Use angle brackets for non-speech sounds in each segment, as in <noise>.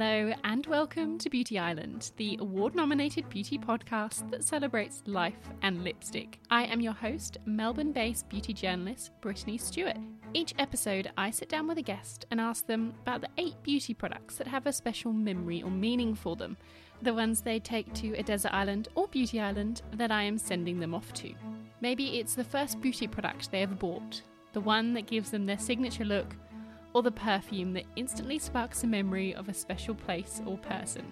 Hello, and welcome to Beauty Island, the award nominated beauty podcast that celebrates life and lipstick. I am your host, Melbourne based beauty journalist Brittany Stewart. Each episode, I sit down with a guest and ask them about the eight beauty products that have a special memory or meaning for them, the ones they take to a desert island or beauty island that I am sending them off to. Maybe it's the first beauty product they ever bought, the one that gives them their signature look or the perfume that instantly sparks a memory of a special place or person.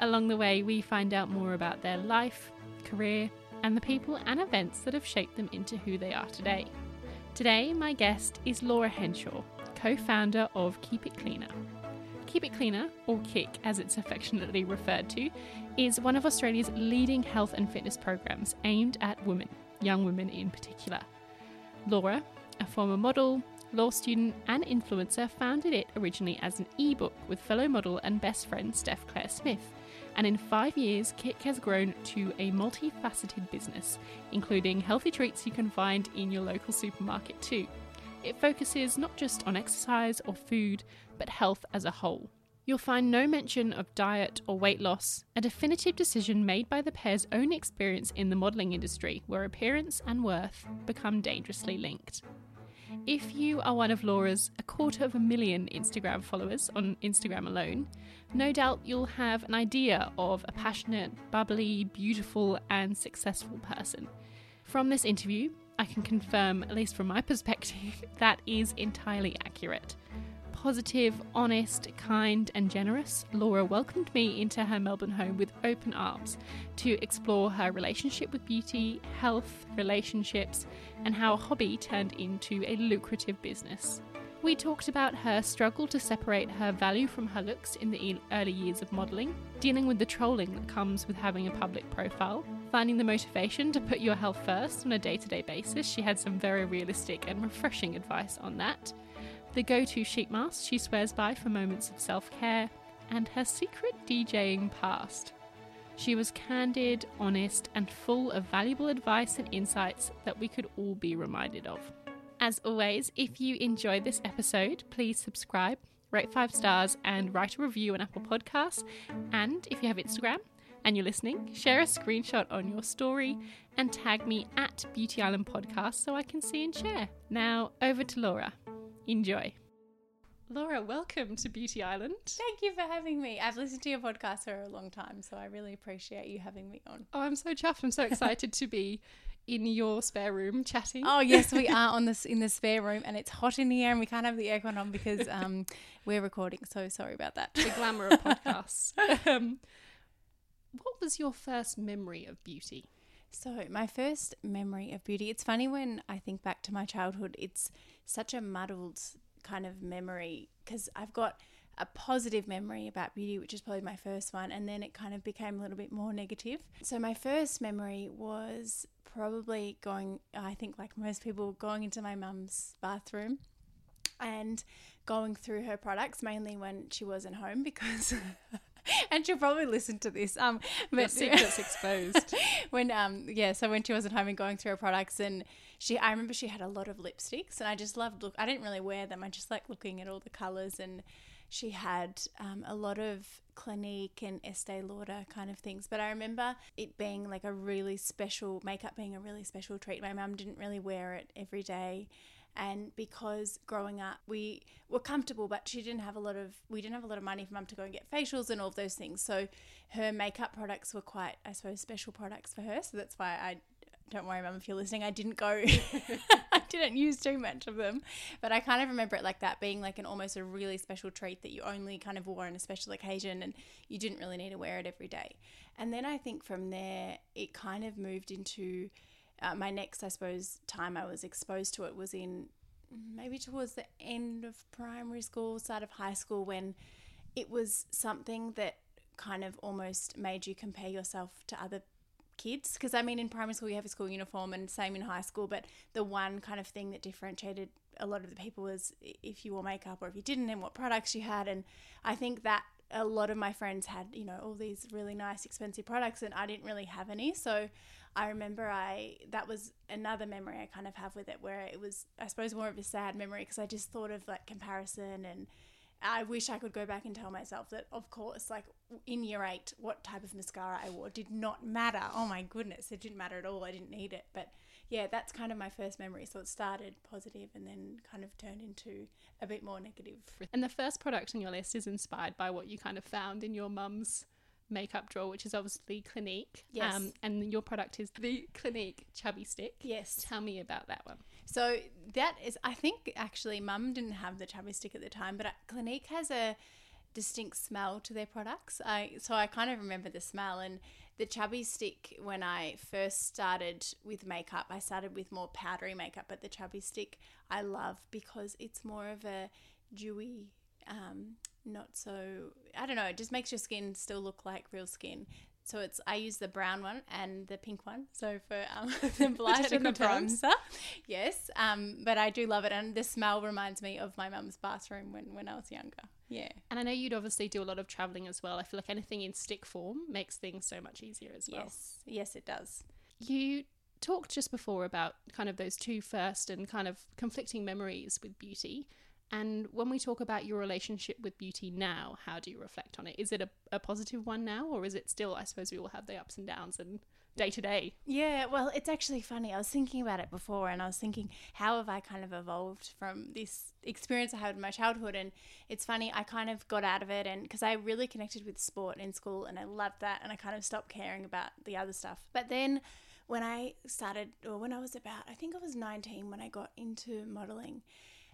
Along the way, we find out more about their life, career, and the people and events that have shaped them into who they are today. Today, my guest is Laura Henshaw, co founder of Keep It Cleaner. Keep It Cleaner, or KIC as it's affectionately referred to, is one of Australia's leading health and fitness programs aimed at women, young women in particular. Laura, a former model, law student, and influencer, founded it originally as an ebook with fellow model and best friend Steph Claire Smith. And in five years, KIC has grown to a multifaceted business, including healthy treats you can find in your local supermarket too. It focuses not just on exercise or food, but health as a whole. You'll find no mention of diet or weight loss, a definitive decision made by the pair's own experience in the modelling industry, where appearance and worth become dangerously linked. If you are one of Laura's a quarter of a million Instagram followers on Instagram alone, no doubt you'll have an idea of a passionate, bubbly, beautiful, and successful person. From this interview, I can confirm, at least from my <laughs> perspective, that is entirely accurate positive, honest, kind, and generous, Laura welcomed me into her Melbourne home with open arms to explore her relationship with beauty, health, relationships, and how a hobby turned into a lucrative business. We talked about her struggle to separate her value from her looks in the early years of modelling, dealing with the trolling that comes with having a public profile, finding the motivation to put your health first on a day to day basis. She had some very realistic and refreshing advice on that the go to sheet mask she swears by for moments of self care, and her secret DJing past. She was candid, honest, and full of valuable advice and insights that we could all be reminded of. As always, if you enjoyed this episode, please subscribe, rate five stars, and write a review on Apple Podcasts. And if you have Instagram and you're listening, share a screenshot on your story and tag me at Beauty Island Podcast so I can see and share. Now, over to Laura. Enjoy. Laura, welcome to Beauty Island. Thank you for having me. I've listened to your podcast for a long time, so I really appreciate you having me on. Oh, I'm so chuffed. I'm so excited to be in your spare room chatting. Oh yes, we <laughs> are on this in the spare room, and it's hot in here, and we can't have the aircon on because <laughs> um, we're recording. So sorry about that. The glamour of <laughs> podcasts. um, what was your first memory of beauty? So my first memory of beauty. It's funny when I think back to my childhood. It's such a muddled kind of memory because I've got a positive memory about beauty, which is probably my first one, and then it kind of became a little bit more negative. So, my first memory was probably going, I think, like most people, going into my mum's bathroom and going through her products, mainly when she wasn't home <laughs> because. <laughs> and she'll probably listen to this. Um, but Your secrets exposed. <laughs> when um, yeah, so when she wasn't home and going through her products, and she, I remember she had a lot of lipsticks, and I just loved look. I didn't really wear them. I just like looking at all the colors, and she had um, a lot of Clinique and Estee Lauder kind of things. But I remember it being like a really special makeup, being a really special treat. My mum didn't really wear it every day and because growing up we were comfortable but she didn't have a lot of we didn't have a lot of money for mum to go and get facials and all of those things. So her makeup products were quite i suppose special products for her. So that's why i don't worry mum if you're listening i didn't go <laughs> <laughs> i didn't use too much of them. But i kind of remember it like that being like an almost a really special treat that you only kind of wore on a special occasion and you didn't really need to wear it every day. And then i think from there it kind of moved into uh, my next, I suppose, time I was exposed to it was in maybe towards the end of primary school, start of high school, when it was something that kind of almost made you compare yourself to other kids. Because I mean, in primary school, you have a school uniform, and same in high school, but the one kind of thing that differentiated a lot of the people was if you wore makeup or if you didn't, and what products you had. And I think that a lot of my friends had, you know, all these really nice, expensive products, and I didn't really have any. So I remember I that was another memory I kind of have with it where it was I suppose more of a sad memory because I just thought of like comparison and I wish I could go back and tell myself that, of course, like in year eight, what type of mascara I wore did not matter. Oh my goodness, it didn't matter at all. I didn't need it. But yeah, that's kind of my first memory. So it started positive and then kind of turned into a bit more negative. And the first product on your list is inspired by what you kind of found in your mum's makeup drawer, which is obviously Clinique. Yes. Um, and your product is the Clinique Chubby Stick. Yes. Tell me about that one. So that is, I think actually, Mum didn't have the chubby stick at the time, but Clinique has a distinct smell to their products. I so I kind of remember the smell and the chubby stick when I first started with makeup. I started with more powdery makeup, but the chubby stick I love because it's more of a dewy. Um, not so I don't know, it just makes your skin still look like real skin. So it's I use the brown one and the pink one. So for um, <laughs> the <laughs> blush and the terms. bronzer, <laughs> yes. Um, but I do love it, and the smell reminds me of my mum's bathroom when when I was younger. Yeah. And I know you'd obviously do a lot of traveling as well. I feel like anything in stick form makes things so much easier as well. Yes. Yes, it does. You talked just before about kind of those two first and kind of conflicting memories with beauty. And when we talk about your relationship with beauty now, how do you reflect on it? Is it a, a positive one now, or is it still, I suppose, we all have the ups and downs and day to day? Yeah, well, it's actually funny. I was thinking about it before and I was thinking, how have I kind of evolved from this experience I had in my childhood? And it's funny, I kind of got out of it and because I really connected with sport in school and I loved that and I kind of stopped caring about the other stuff. But then when I started, or when I was about, I think I was 19 when I got into modeling.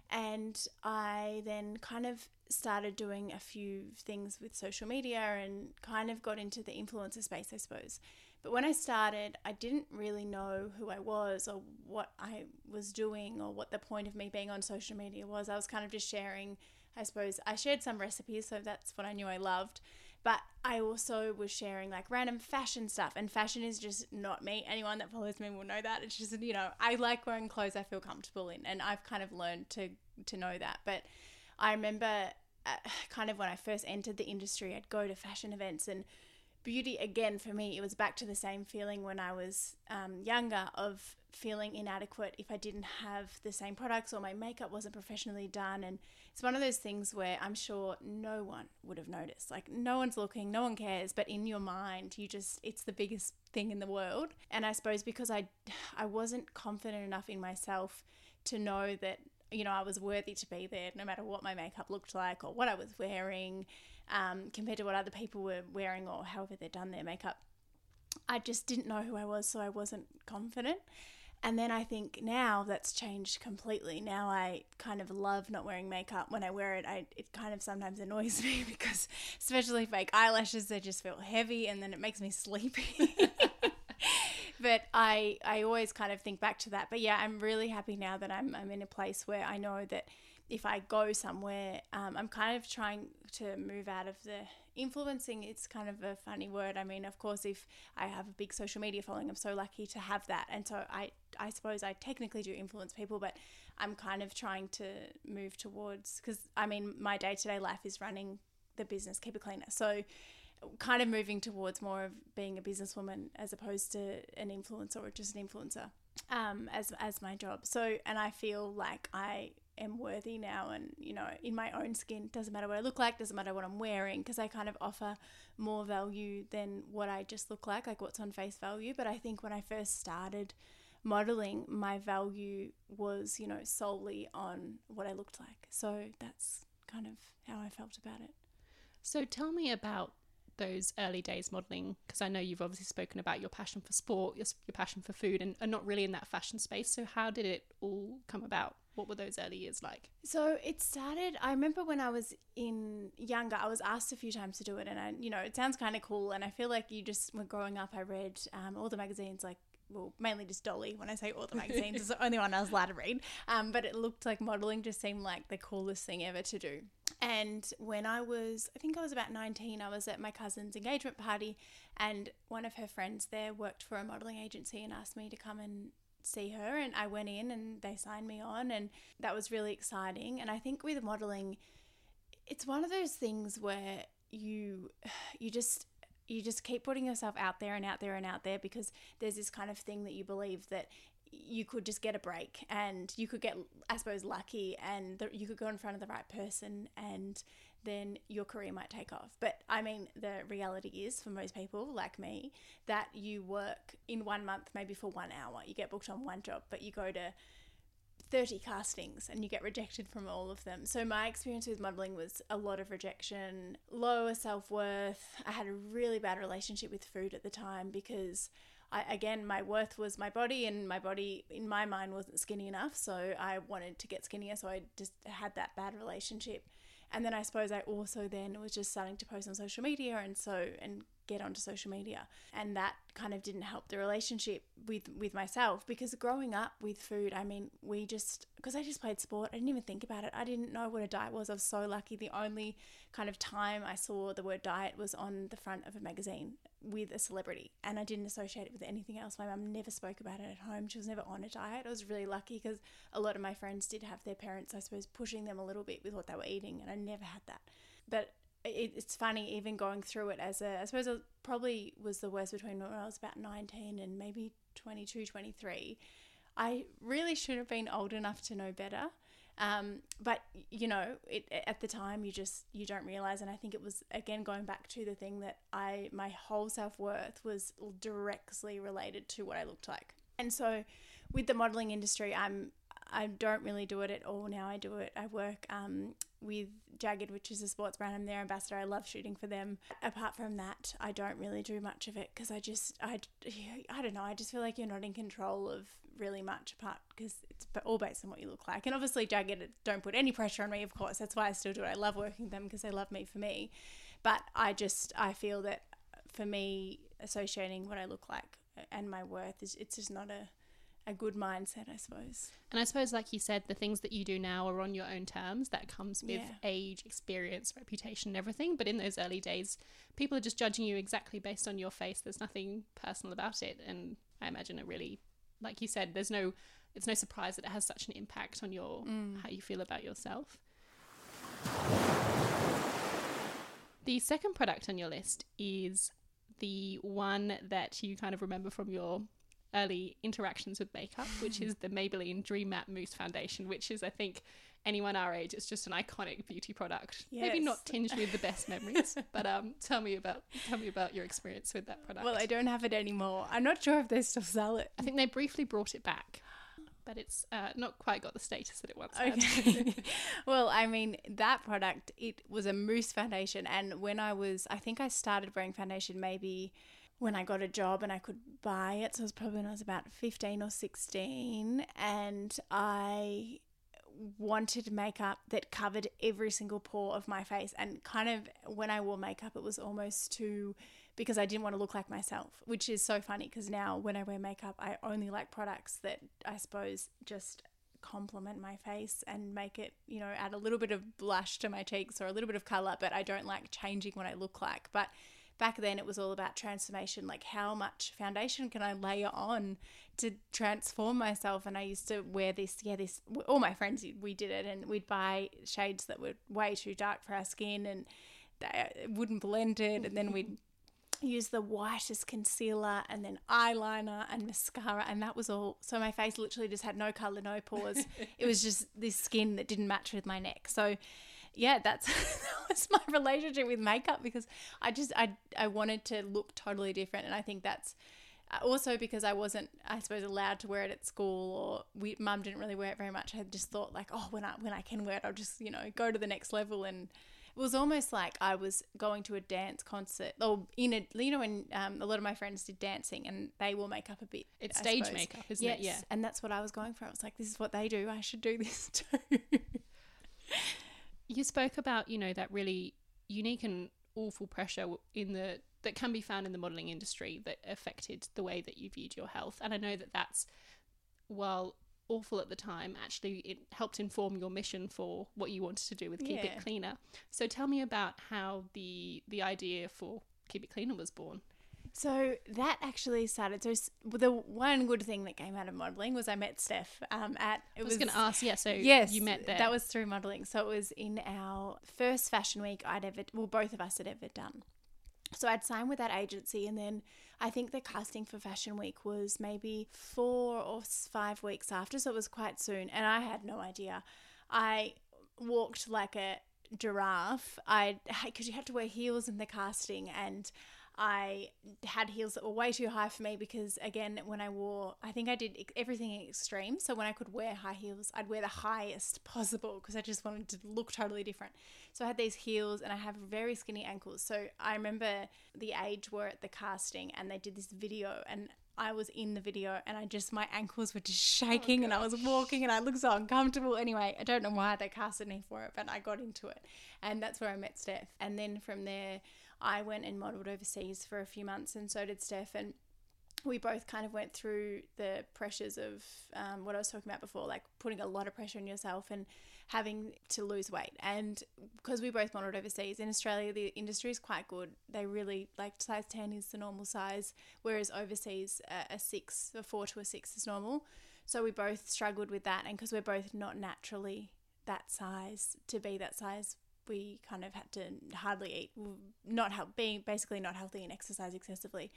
And I then kind of started doing a few things with social media and kind of got into the influencer space, I suppose. But when I started, I didn't really know who I was or what I was doing or what the point of me being on social media was. I was kind of just sharing, I suppose. I shared some recipes, so that's what I knew I loved. But I also was sharing like random fashion stuff, and fashion is just not me. Anyone that follows me will know that. It's just, you know, I like wearing clothes I feel comfortable in, and I've kind of learned to, to know that. But I remember uh, kind of when I first entered the industry, I'd go to fashion events and beauty again for me it was back to the same feeling when i was um, younger of feeling inadequate if i didn't have the same products or my makeup wasn't professionally done. And it's one of those things where i'm sure no one would have noticed. Like no one's looking no one cares but in your mind you just it's the biggest thing in the world. And i suppose because i i wasn't confident enough in myself to know that you know i was worthy to be there no matter what my makeup looked like or what i was wearing um, compared to what other people were wearing or however they'd done their makeup. I just didn't know who I was, so I wasn't confident. And then I think now that's changed completely. Now I kind of love not wearing makeup. When I wear it, I it kind of sometimes <laughs> annoys me because, especially fake eyelashes, they just feel heavy, and then it makes me sleepy. <laughs> but I I always kind of think back to that. But yeah, I'm really happy now that I'm I'm in a place where I know that if I go somewhere, um, I'm kind of trying to move out of the influencing. It's kind of a funny word. I mean, of course, if I have a big social media following, I'm so lucky to have that. And so I, I suppose I technically do influence people, but I'm kind of trying to move towards because I mean, my day to day life is running the business, keep it cleaner. So kind of moving towards more of being a businesswoman as opposed to an influencer or just an influencer um, as as my job. So and I feel like I am worthy now and you know in my own skin doesn't matter what i look like doesn't matter what i'm wearing because i kind of offer more value than what i just look like like what's on face value. But i think when i first started modeling my value was you know solely on what i looked like. So that's kind of how i felt about it. So tell me about those early days modeling because i know you've obviously spoken about your passion for sport your, your passion for food and, and not really in that fashion space. So how did it all come about what were those early years like? So it started. I remember when I was in younger, I was asked a few times to do it, and I, you know, it sounds kind of cool. And I feel like you just, when growing up, I read um, all the magazines, like well, mainly just Dolly. When I say all the <laughs> magazines, it's the only one I was allowed to read. Um, but it looked like modeling just seemed like the coolest thing ever to do. And when I was, I think I was about 19, I was at my cousin's engagement party, and one of her friends there worked for a modeling agency and asked me to come and see her and I went in and they signed me on and that was really exciting. And I think with modeling it's one of those things where you <sighs> you just you just keep putting yourself out there and out there and out there because there's this kind of thing that you believe that you could just get a break and you could get, I suppose, lucky and the, you could go in front of the right person and then your career might take off. But I mean, the reality is for most people like me that you work in one month, maybe for one hour, you get booked on one job, but you go to 30 castings and you get rejected from all of them. So my experience with modeling was a lot of rejection, lower self-worth. I had a really bad relationship with food at the time because I, again, my worth was my body, and my body, in my mind, wasn't skinny enough. So I wanted to get skinnier. So I just had that bad relationship. And then I suppose I also then was just starting to post on social media, and so and get onto social media. And that kind of didn't help the relationship with with myself because growing up with food i mean we just because i just played sport i didn't even think about it. I didn't know what a diet was. I was so lucky. The only kind of time i saw the word diet was on the front of a magazine with a celebrity and i didn't associate it with anything else. My mum never spoke about it at home. She was never on a diet. I was really lucky because a lot of my friends did have their parents i suppose pushing them a little bit with what they were eating and i never had that. But it, it's funny even going through it as a I suppose it probably was the worst between when I was about 19 and maybe 22 23 I really should have been old enough to know better. Um, but you know it, at the time you just you don't realize and I think it was again going back to the thing that I my whole self-worth was directly related to what I looked like. And so with the modeling industry I'm I don't really do it at all now. I do it. I work um, with Jaggad, which is a sports brand. I'm their ambassador. I love shooting for them. Apart from that, I don't really do much of it because I just I, <laughs> I don't know. I just feel like you're not in control of really much apart because it's all based on what you look like. And obviously, Jaggad don't put any pressure on me. Of course, that's why I still do it. I love working with them because they love me for me. But I just I feel that for me, associating what I look like and my worth is it's just not a a good mindset, I suppose. And I suppose, like you said, the things that you do now are on your own terms. That comes with Yeah. age, experience, reputation, and everything. But in those early days, people are just judging you exactly based on your face. There's nothing personal about it. And I imagine it really, like you said, there's no, it's no surprise that it has such an impact on your mm. how you feel about yourself. The second product on your list is the one that you kind of remember from your early interactions with makeup, which is the Maybelline Dream Matte Mousse Foundation, which is, I think, anyone our age, it's just an iconic beauty product. Maybe not tinged with the best memories, <laughs> but um, tell me about tell me about your experience with that product. Well, I don't have it anymore. I'm not sure if they still sell it. I think they briefly brought it back, but it's uh, not quite got the status that it once had. Okay. <laughs> <laughs> well, I mean, that product, it was a mousse foundation. And when I was, I think I started wearing foundation maybe when I got a job and I could buy it. So it was probably when I was about 15 or 16. And I wanted makeup that covered every single pore of my face. And kind of when I wore makeup, it was almost too because I didn't want to look like myself, which is so funny because now when I wear makeup, I only like products that I suppose just complement my face and make it, you know, add a little bit of blush to my cheeks or a little bit of color, but I don't like changing what I look like. But back then it was all about transformation like how much foundation can i layer on to transform myself? And i used to wear this yeah this all my friends we did it and we'd buy shades that were way too dark for our skin and they wouldn't blend it. And then we'd use the whitest concealer and then eyeliner and mascara. And that was all so my face literally just had no color no pores. <laughs> It was just this skin that didn't match with my neck. So yeah that's <laughs> that was my relationship with makeup because i just i i wanted to look totally different and i think that's uh, also because I wasn't, I suppose, allowed to wear it at school, or we, mum didn't really wear it very much. I just thought like, oh, when I when I can wear it, I'll just you know go to the next level. And it was almost like I was going to a dance concert, or in a you know when um, a lot of my friends did dancing and they wore makeup a bit. It's I stage suppose. makeup, isn't yes, it? Yeah. and that's what I was going for. I was like, this is what they do. I should do this <laughs> too. You spoke about, you know, that really unique and awful pressure in the that can be found in the modeling industry that affected the way that you viewed your health. And I know that that's while awful at the time, actually it helped inform your mission for what you wanted to do with Keep Yeah. It Cleaner. So tell me about how the the idea for Keep It Cleaner was born. So that actually started. So the one good thing that came out of modeling was I met Steph um, at. It I was, going to ask, yeah, so Yes, you met there. That was through modeling. So it was in our first fashion week I'd ever, well, both of us had ever done. so I'd signed with that agency, and then I think the casting for Fashion Week was maybe four or five weeks after, so it was quite soon, and I had no idea. I walked like a giraffe. I because <laughs> you had to wear heels in the casting, and I had heels that were way too high for me because, again, when I wore, I think I did everything extreme. So when I could wear high heels, I'd wear the highest <laughs> possible because I just wanted to look totally different. So I had these heels and I have very skinny ankles. So I remember the age were at the casting and they did this video and I was in the video and I just my ankles were just oh shaking oh, and I was walking and I looked so uncomfortable. Anyway, I don't know why they casted me for it, but I got into it. And that's where I met Steph. And then from there I went and modeled overseas for a few months, and so did Steph. And we both kind of went through the pressures of um, what I was talking about before, like putting a lot of pressure on yourself and having to lose weight. And because we both modeled overseas, in Australia, the industry is quite good. They really like size 10 is the normal size, whereas overseas, a, a six, a four to a six is normal. So we both struggled with that. And because we're both not naturally that size, to be that size, we kind of had to hardly eat, not help, being basically not healthy and exercise excessively.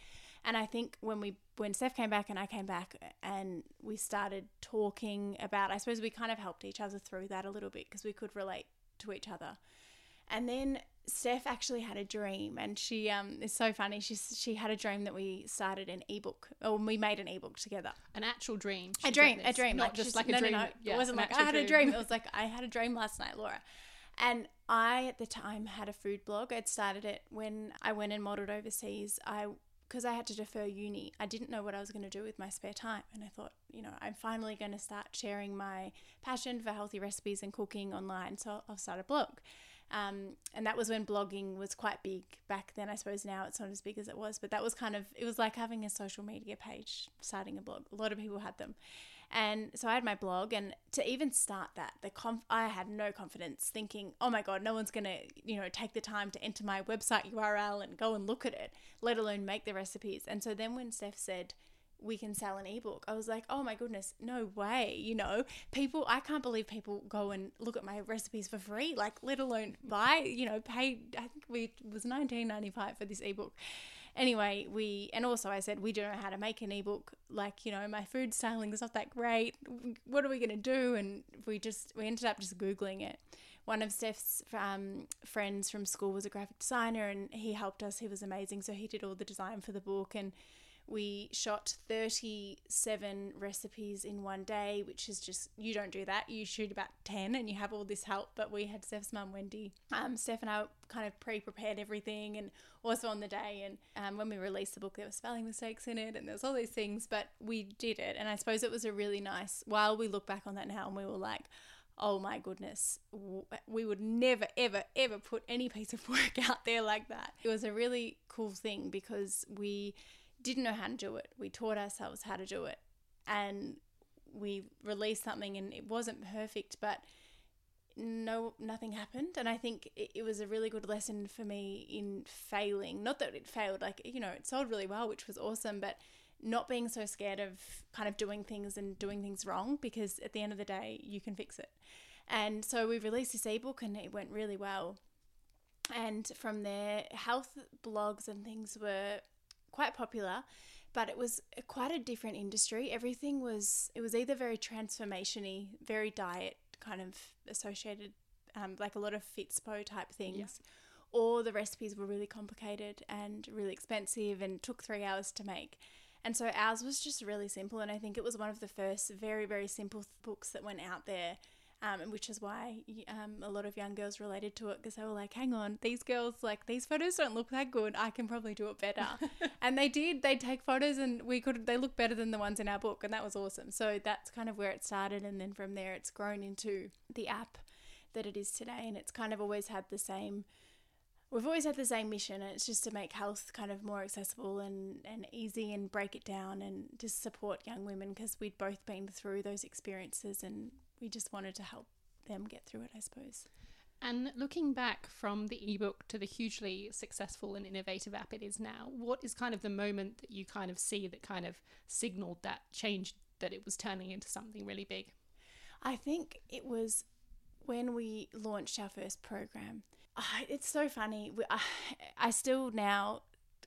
And I think when we when Steph came back and I came back and we started talking about, I suppose we kind of helped each other through that a little bit because we could relate to each other. And then Steph actually had a dream, and she um it's so funny. She she had a dream that we started an ebook, or we made an ebook together. An actual dream. A dream, a dream, not like just like a no, dream. No, no, yeah, it wasn't like I had dream. a dream. It was <laughs> like I had a dream last night, Laura. And I, at the time, had a food blog. I'd started it when I went and modeled overseas. I because I had to defer uni, I didn't know what I was going to do with my spare time. And I thought, you know, I'm finally going to start sharing my passion for healthy recipes and cooking online. So I'll start a blog. Um, and that was when blogging was quite big back then. I suppose now it's not as big as it was, but that was kind of, it was like having a social media page, starting a blog. A lot of people had them. And so I had my blog, and to even start that, the conf- I had no confidence, thinking, "Oh my god, no one's gonna, you know, take the time to enter my website URL and go and look at it, let alone make the recipes." And so then when Steph said, we can sell an ebook. I was like, oh my goodness, no way. You know, people, I can't believe people go and look at my recipes for free, like, let alone buy, you know, pay. I think we it was nineteen ninety five for this ebook anyway, we and also I said we don't know how to make an ebook. Like you know, my food styling is not that great. What are we gonna do? And we just we ended up just googling it. One of Steph's um, friends from school was a graphic designer, and he helped us. He was amazing. So he did all the design for the book and we shot 37 recipes in one day, which is just, you don't do that. You shoot about 10 and you have all this help. But we had Steph's mum, Wendy. Um, Steph and I kind of pre prepared everything and also on the day. And um, when we released the book, there were spelling mistakes in it and there was all these things, but we did it. And I suppose it was a really nice, while we look back on that now and we were like, oh my goodness, we would never, ever, ever put any piece of <laughs> work out there like that. It was a really cool thing because we didn't know how to do it. We taught ourselves how to do it. And we released something and it wasn't perfect, but no nothing happened and i think it, it, was a really good lesson for me in failing not that it failed like you know it sold really well which was awesome but not being so scared of kind of doing things and doing things wrong because at the end of the day you can fix it and so we released this ebook and it went really well and from there health blogs and things were quite popular, but it was quite a different industry. Everything was it was either very transformationy, very diet kind of associated, um, like a lot of Fitspo type things. Yeah. Or the recipes were really complicated and really expensive and took three hours to make. And so ours was just really simple. And I think it was one of the first very, very simple books that went out there um, which is why um, a lot of young girls related to it because they were like, hang on, these girls, like, these photos don't look that good. I can probably do it better. <laughs> and they did. They'd take photos and we could, they look better than the ones in our book. And that was awesome. So that's kind of where it started. And then from there, it's grown into the app that it is today. And it's kind of always had the same we've always had the same mission and it's just to make health kind of more accessible and, and easy and break it down and just support young women because we'd both been through those experiences and we just wanted to help them get through it, I suppose. And looking back from the ebook to the hugely successful and innovative app it is now, what is kind of the moment that you kind of see that kind of signaled that change that it was turning into something really big? I think it was when we launched our first program. ah, it's so funny. We- I, I still now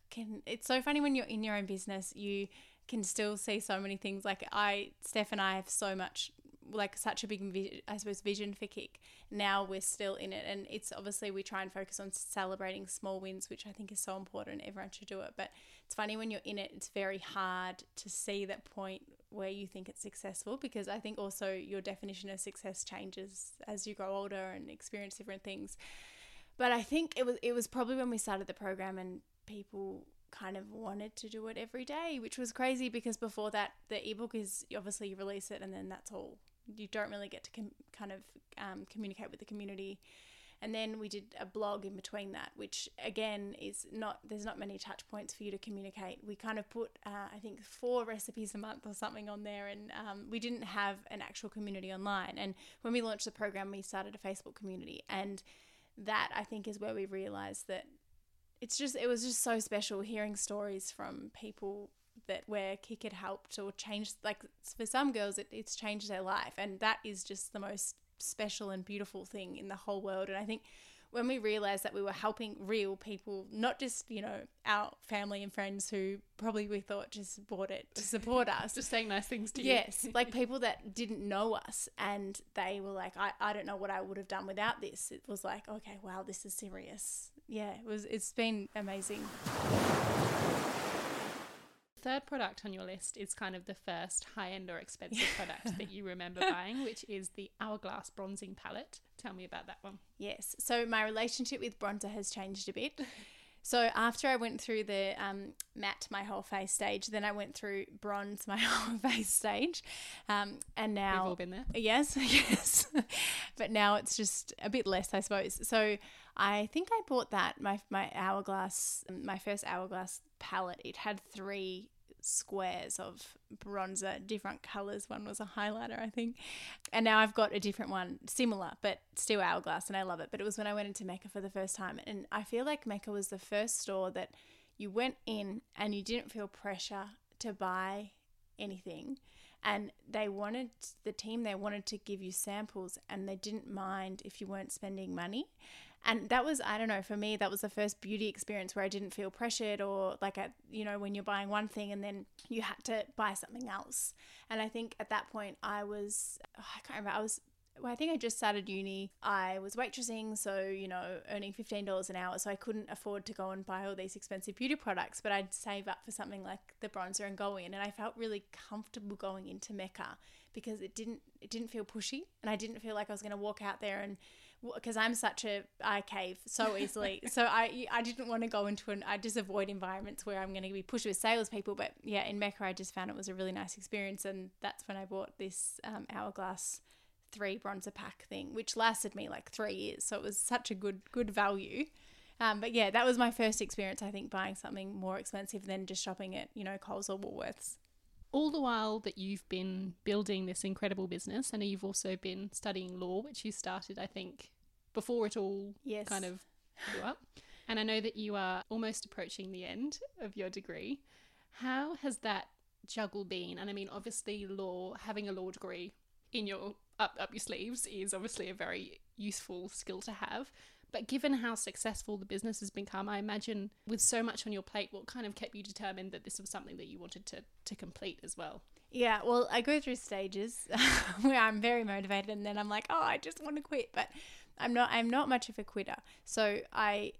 can. It's so funny when you're in your own business, you can still see so many things. Like I, Steph and I have so much, like such a big, vi- I suppose, vision for KIC. Now we're still in it, and it's obviously we try and focus on celebrating small wins, which I think is so important. Everyone should do it, but it's funny when you're in it. It's very hard to see that point where you think it's successful because I think also your definition of success changes as you grow older and experience different things. But I think it was it was probably when we started the program and people kind of wanted to do it every day, which was crazy because before that the ebook is obviously you release it and then that's all. You don't really get to com- kind of um, communicate with the community. And then we did a blog in between that, which again is not, there's not many touch points for you to communicate. We kind of put, uh, I think, four recipes a month or something on there, and um, we didn't have an actual community online. And when we launched the program, we started a Facebook community. And that I think is where we realized that it's just, it was just so special hearing stories from people that where KIC had helped or changed like for some girls it, it's changed their life and that is just the most special and beautiful thing in the whole world and i think when we realized that we were helping real people not just you know our family and friends who probably we thought just bought it to support <laughs> us. Just saying nice things to you. yes like <laughs> people that didn't know us and they were like I, I don't know what i would have done without this. It was like okay wow this is serious. Yeah it was it's been amazing Third product on your list is kind of the first high end or expensive <laughs> product that you remember buying, which is the Hourglass bronzing palette. Tell me about that one. Yes. So my relationship with bronzer has changed a bit. So after I went through the um, matte my whole face stage, then I went through bronze my <laughs> whole face stage, um, and We've now all been there. yes, <laughs> yes, but now it's just a bit less, I suppose. So I think I bought that my my hourglass, my first hourglass palette. It had three squares of bronzer, different colors. One was a highlighter, I think. And now I've got a different one, similar, but still hourglass, and I love it. But it was when I went into Mecca for the first time. And I feel like Mecca was the first store that you went in and you didn't feel pressure to buy anything. And they wanted, the team, they wanted to give you samples and they didn't mind if you weren't spending money. And that was, I don't know, for me, that was the first beauty experience where I didn't feel pressured or like, at, you know, when you're buying one thing and then you had to buy something else. And I think at that point, I was, oh, I can't remember, I was, well, I think I just started uni. I was waitressing, so, you know, earning $15 an hour. So I couldn't afford to go and buy all these expensive beauty products, but I'd save up for something like the bronzer and go in. And I felt really comfortable going into Mecca because it didn't, it didn't feel pushy. And I didn't feel like I was going to walk out there and, because I'm such a I cave so easily. so I I didn't want to go into an I just avoid environments where I'm going to be pushed with salespeople. But yeah, in Mecca I just found it was a really nice experience, and that's when I bought this um, hourglass three bronzer pack thing, which lasted me like three years. So it was such a good good value. Um, but yeah, that was my first experience. I think buying something more expensive than just shopping at you know Coles or Woolworths. All the while that you've been building this incredible business, I know you've also been studying law, which you started, I think, before it all Yes. kind of blew up. And I know that you are almost approaching the end of your degree. How has that juggle been? And I mean, obviously, law, having a law degree in your up, up your sleeves is obviously a very useful skill to have. But given how successful the business has become, I imagine with so much on your plate, what kind of kept you determined that this was something that you wanted to, to complete as well? Yeah, well, I go through stages <laughs> where I'm very motivated, and then I'm like, oh, I just want to quit. But I'm not. I'm not much of a quitter. So I,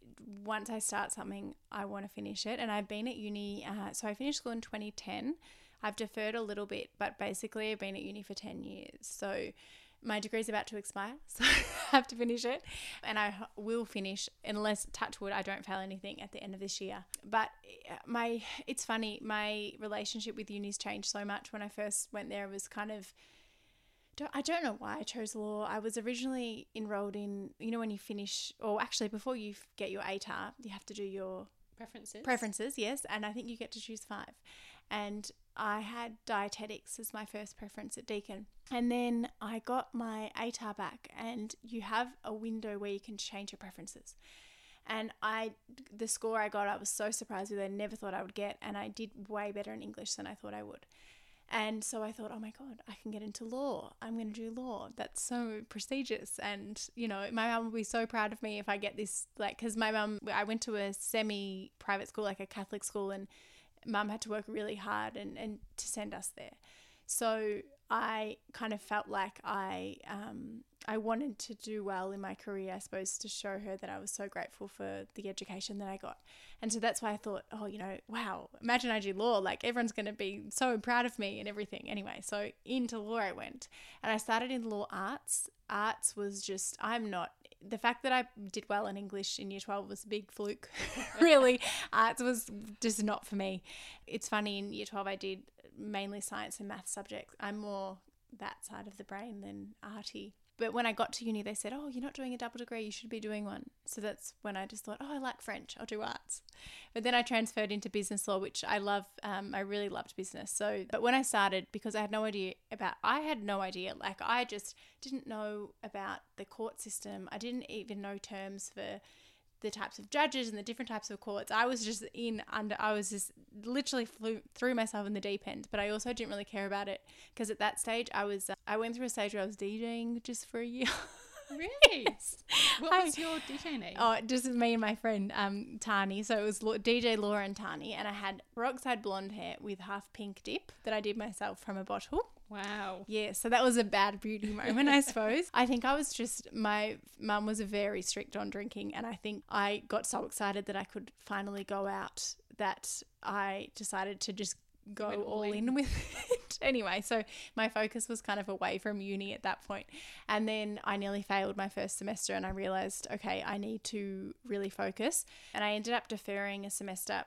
once I start something, I want to finish it. And I've been at uni. Uh, so I finished school in 2010. I've deferred a little bit, but basically I've been at uni for 10 years. So my degree's about to expire, <laughs> so I have to finish it, and I will finish unless touch wood I don't fail anything at the end of this year. But uh, my it's funny my relationship with uni's changed so much. When I first went there, it was kind of don't, I don't know why I chose law. I was originally enrolled in you know when you finish or actually before you get your ATAR, you have to do your Preferences? preferences, yes, and I think you get to choose five. And I had dietetics as my first preference at Deakin. And then I got my ATAR back, and you have a window where you can change your preferences. And I, the score I got, I was so surprised with. I never thought I would get, and I did way better in English than I thought I would. And so I thought, oh my God, I can get into law. I'm going to do law. That's so prestigious. And, you know, my mum will be so proud of me if I get this, like, because my mum, I went to a semi private school, like a Catholic school, and mum had to work really hard and, and to send us there. So I kind of felt like I um, I wanted to do well in my career, I suppose, to show her that I was so grateful for the education that I got. And so that's why I thought, oh, you know, wow, imagine I do law. Like everyone's going to be so proud of me and everything. Anyway, so into law I went. And I started in law arts. Arts was just, I'm not, the fact that I did well in English in year 12 was a big fluke. <laughs> really, arts was just not for me. It's funny, in year 12, I did mainly science and math subjects. I'm more that side of the brain than arty. But when I got to uni, they said, Oh, you're not doing a double degree, you should be doing one. So that's when I just thought, Oh, I like French, I'll do arts. But then I transferred into business law, which I love. Um, I really loved business. So, but when I started, because I had no idea about, I had no idea, like, I just didn't know about the court system. I didn't even know terms for the types of judges and the different types of courts. I was just in under, I was just literally flew, threw myself in the deep end, but I also didn't really care about it because at that stage I was, uh, I went through a stage where I was DJing just for a year. <laughs> Really? yes. What was I, your DJ name? Oh, just me and my friend um, Tani. So it was DJ Laura and Tani, and I had peroxide blonde hair with half pink dip that I did myself from a bottle. Wow. Yeah, so that was a bad beauty moment, I suppose. <laughs> I think I was just, my mum was very strict on drinking, and I think I got so excited that I could finally go out that I decided to just go all, all in. in with it. <laughs> anyway, so my focus was kind of away from uni at that point. And then I nearly failed my first semester, and I realized, okay, I need to really focus. And I ended up deferring a semester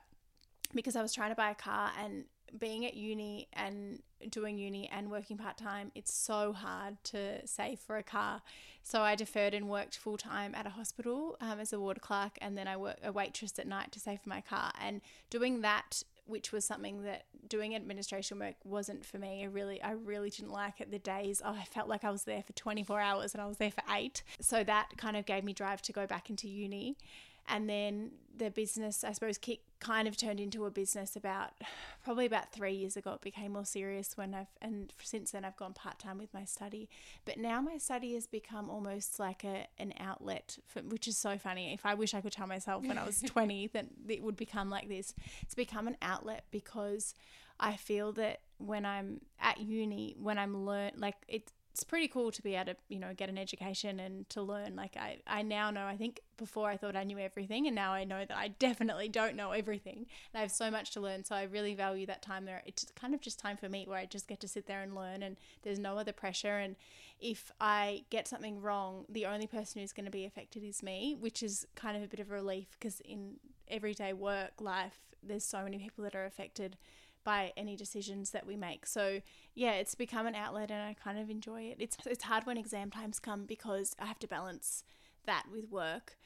because I was trying to buy a car and being at uni and doing uni and working part time, it's so hard to save for a car. So I deferred and worked full time at a hospital um, as a ward clerk, and then I worked a waitress at night to save for my car. And doing that, which was something that doing administration work wasn't for me. I really, I really didn't like it. The days, oh, I felt like I was there for 24 hours and I was there for eight. So that kind of gave me drive to go back into uni and then the business i suppose KIC kind of turned into a business about probably about three years ago it became more serious when i've and since then i've gone part-time with my study. But now my study has become almost like a an outlet for, which is so funny. If i wish i could tell myself when i was <laughs> 20 that it would become like this. It's become an outlet because i feel that when i'm at uni when i'm learn like it it's pretty cool to be able to you know get an education and to learn. Like I, I now know i think before i thought i knew everything and now i know that i <laughs> definitely don't know everything. And i have so much to learn. So i really value that time there. It's kind of just time for me where i just get to sit there and learn and there's no other pressure. And if i get something wrong the only person who's going to be affected is me which is kind of a bit of a relief because in everyday work life there's so many people that are affected by any decisions that we make. So yeah, it's become an outlet and I kind of enjoy it. It's it's hard when exam times come because I have to balance that with work.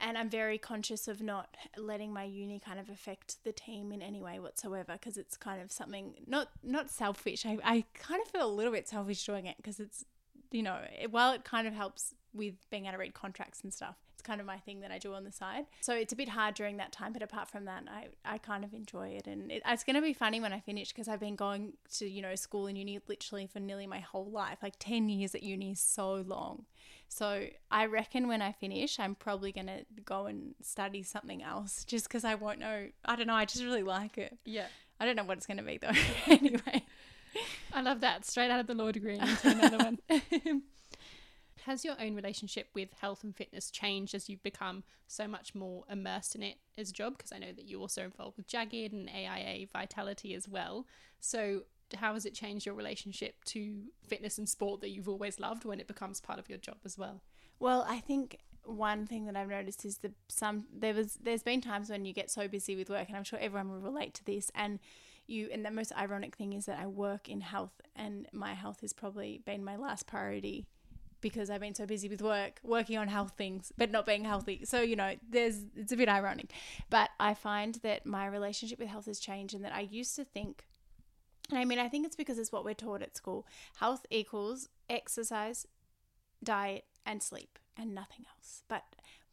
And I'm very conscious of not letting my uni kind of affect the team in any way whatsoever because it's kind of something not not selfish. I, I kind of feel a little bit selfish doing it because it's you know, while it kind of helps with being able to read contracts and stuff, it's kind of my thing that I do on the side. So it's a bit hard during that time, but apart from that, I, I kind of enjoy it. And it, it's going to be funny when I finish because I've been going to, you know, school and uni literally for nearly my whole life. Like 10 years at uni is so long. So I reckon when I finish, I'm probably going to go and study something else <laughs> just because I won't know. I don't know. I just really like it. Yeah. I don't know what it's going to be though. <laughs> <laughs> anyway. I love that. Straight out of the law degree into another one. Has your own relationship with health and fitness changed as you've become so much more immersed in it as a job? Because I know that you're also involved with Jaggad and AIA Vitality as well. So, how has it changed your relationship to fitness and sport that you've always loved when it becomes part of your job as well? Well, I think one thing that I've noticed is that some there was there's been times when you get so busy with work, and I'm sure everyone will relate to this, and you and the most ironic thing is that I work in health, and my health has probably been my last priority because I've been so busy with work, working on health things, but not being healthy. So, you know, there's it's a bit ironic. But I find that my relationship with health has changed and that I used to think and I mean, I think it's because it's what we're taught at school. Health equals exercise, diet, and sleep, and nothing else. But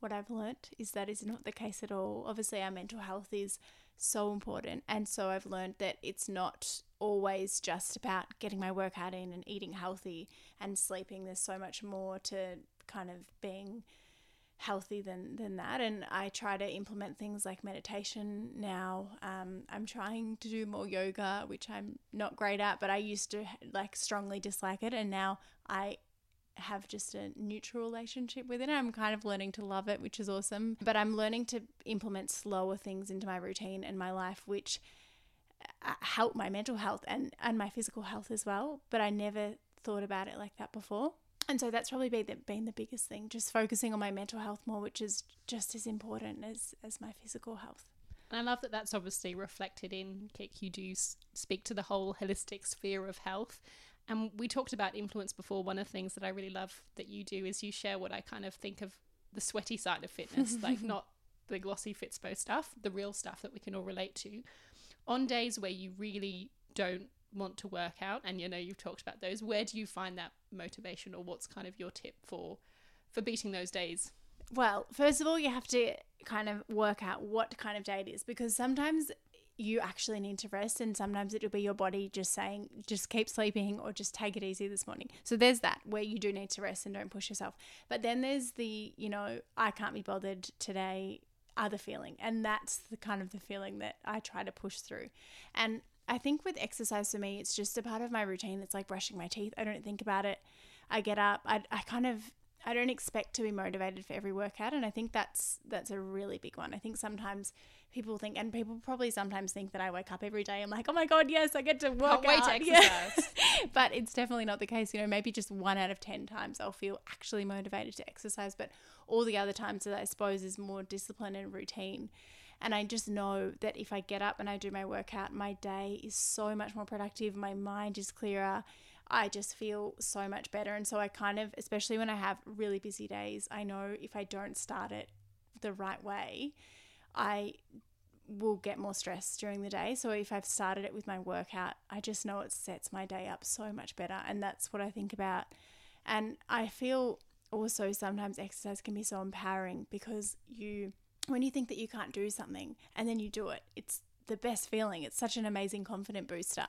what I've learnt is that is not the case at all. Obviously, our mental health is so important. And so I've learned that it's not always just about getting my workout in and eating healthy and sleeping. There's so much more to kind of being healthy than than that and i try to implement things like meditation now um, i'm trying to do more yoga which i'm not great at but i used to like strongly dislike it and now i have just a neutral relationship with it. I'm kind of learning to love it, which is awesome. But I'm learning to implement slower things into my routine and my life, which uh, help my mental health and, and my physical health as well. But I never thought about it like that before. And so that's probably been the, been the biggest thing, just focusing on my mental health more, which is just as important as, as my physical health. And I love that that's obviously reflected in KIC. You do speak to the whole holistic sphere of health and we talked about influence before. One of the things that I really love that you do is you share what I kind of think of the sweaty side of fitness, <laughs> like not the glossy Fitspo stuff, the real stuff that we can all relate to. On days where you really don't want to work out, and you know you've talked about those, where do you find that motivation, or what's kind of your tip for for beating those days? Well, first of all, you have to kind of work out what kind of day it is because sometimes you actually need to rest and sometimes it'll be your body just saying just keep sleeping or just take it easy this morning. So there's that where you do need to rest and don't push yourself. But then there's the you know i can't be bothered today other feeling. And that's the kind of the feeling that i try to push through. And i think with exercise for me it's just a part of my routine. It's like brushing my teeth. I don't think about it. I get up. I, I kind of I don't expect to be motivated for every workout and I think that's that's a really big one. I think sometimes people think, and people probably sometimes think that I wake up every day. I'm like, oh my god, yes, I get to work Can't out. <laughs> to exercise. Yeah. <laughs> but it's definitely not the case. You know, maybe just one out of ten times I'll feel actually motivated to exercise, but all the other times that I suppose is more discipline and routine. And I just know that if I get up and I do my workout, my day is so much more productive. My mind is clearer. I just feel so much better. And so I kind of, especially when I have really busy days, I know if I don't start it the right way, I will get more stress during the day. So if I've started it with my workout, I just know it sets my day up so much better. And that's what I think about. And I feel also sometimes exercise can be so empowering because you, when you think that you can't do something and then you do it, it's the best feeling. It's such an amazing confident booster.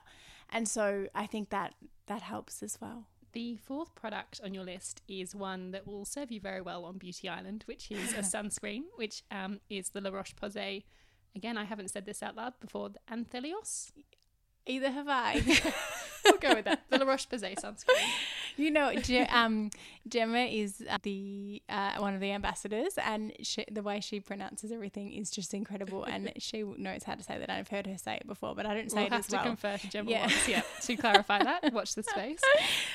And so I think that that helps as well. The fourth product on your list is one that will serve you very well on Beauty Island, which is a <laughs> sunscreen, which um, is the La Roche Posay. Again, I haven't said this out loud before. The Anthelios? Either have I. <laughs> we'll go with that. The La Roche Posay sunscreen. You know, um, Gemma is the uh, one of the ambassadors, and she, the way she pronounces everything is just incredible. And <laughs> she knows how to say that. I've heard her say it before, but I don't say we'll it have as to well. confer to Gemma yeah. once, yeah, to <laughs> clarify that. Watch the space.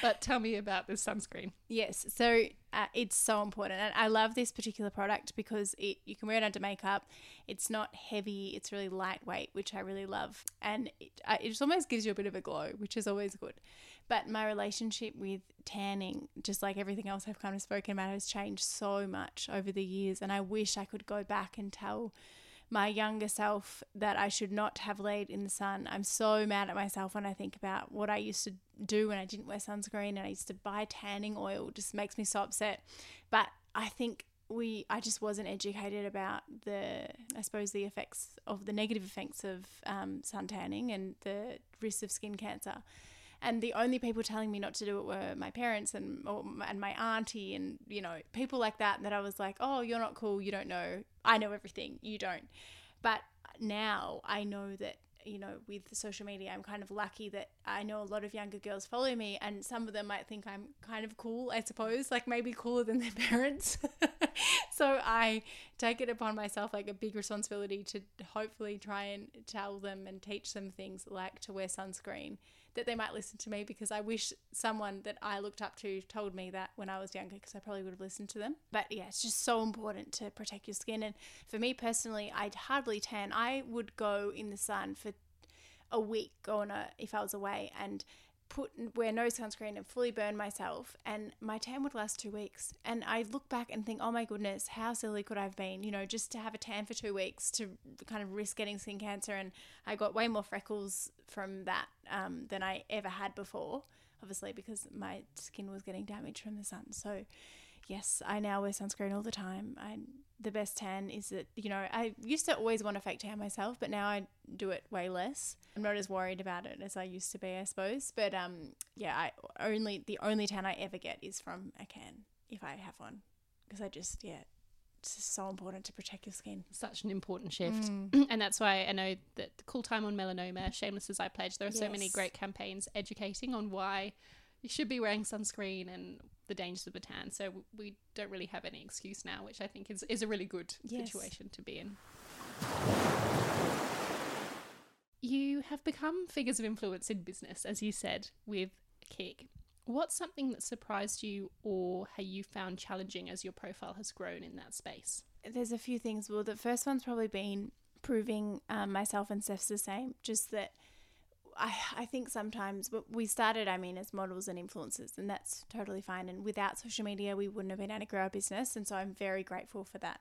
But tell me about this sunscreen. Yes, so uh, it's so important, and I love this particular product because it you can wear it under makeup. It's not heavy; it's really lightweight, which I really love, and it, uh, it just almost gives you a bit of a glow, which is always good. But my relationship with tanning, just like everything else I've kind of spoken about, has changed so much over the years. And I wish I could go back and tell my younger self that I should not have laid in the sun. I'm so mad at myself when I think about what I used to do when I didn't wear sunscreen and I used to buy tanning oil. It just makes me so upset. But I think we I just wasn't educated about the I suppose the effects of the negative effects of um, sun tanning and the risks of skin cancer and the only people telling me not to do it were my parents and or, and my auntie and you know people like that that I was like oh you're not cool. You don't know. I know everything. You don't. But now I know that you know with social media I'm kind of lucky that I know a lot of younger girls follow me and some of them might think I'm kind of cool I suppose like maybe cooler than their <laughs> parents. So I take it upon myself like a big responsibility to hopefully try and tell them and teach them things like to wear sunscreen that they might listen to me because I wish someone that I looked up to told me that when I was younger because I probably would have listened to them. But yeah, it's just so important to protect your skin. And for me personally, I'd hardly tan. I would go in the sun for a week, on a, if I was away, and put wear no sunscreen and fully burn myself and my tan would last two weeks. And i look back and think oh my goodness how silly could i have been? You know just to have a tan for two weeks to kind of risk getting skin cancer and i got way more freckles from that um, than i ever had before obviously because my skin was getting damaged from the sun. So yes, I now wear sunscreen all the time. I the best tan is that you know I used to always want to fake tan myself, but now I do it way less. I'm not as worried about it as I used to be, I suppose. But um, yeah, I only the only tan I ever get is from a can if I have one, because I just yeah, it's just so important to protect your skin. Such an important shift, mm. <clears throat> and that's why I know that the Cool Time on Melanoma, Shameless as I Pledge, there are yes. so many great campaigns educating on why you should be wearing sunscreen and the dangers of the tan. So we don't really have any excuse now, which I think is, is a really good yes. situation to be in. You have become figures of influence in business, as you said, with KIC. What's something that surprised you or have you found challenging as your profile has grown in that space? There's a few things. Well, the first one's probably been proving um, myself and Steph's the same. Just that I, I think sometimes we started, I mean, as models and influencers, and that's totally fine. And without social media, we wouldn't have been able to grow our business. And so I'm very grateful for that.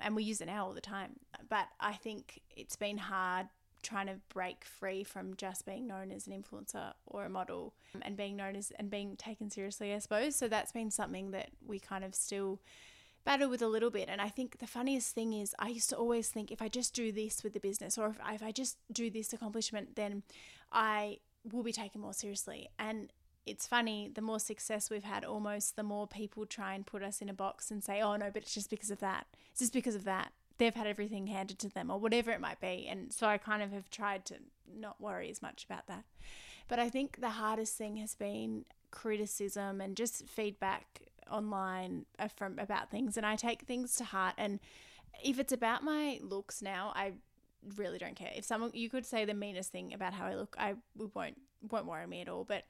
And we use it now all the time. But I think it's been hard trying to break free from just being known as an influencer or a model um, and being known as and being taken seriously, I suppose. So that's been something that we kind of still battle with a little bit. And I think the funniest thing is, I used to always think if I just do this with the business or if, if I just do this accomplishment, then I will be taken more seriously. And it's funny, the more success we've had, almost the more people try and put us in a box and say, oh no, but it's just because of that. It's just because of that. They've had everything handed to them or whatever it might be. And so I kind of have tried to not worry as much about that. But I think the hardest thing has been criticism and just feedback online uh, from about things and I take things to heart and if it's about my looks now I really don't care. If someone you could say the meanest thing about how I look I won't won't worry me at all but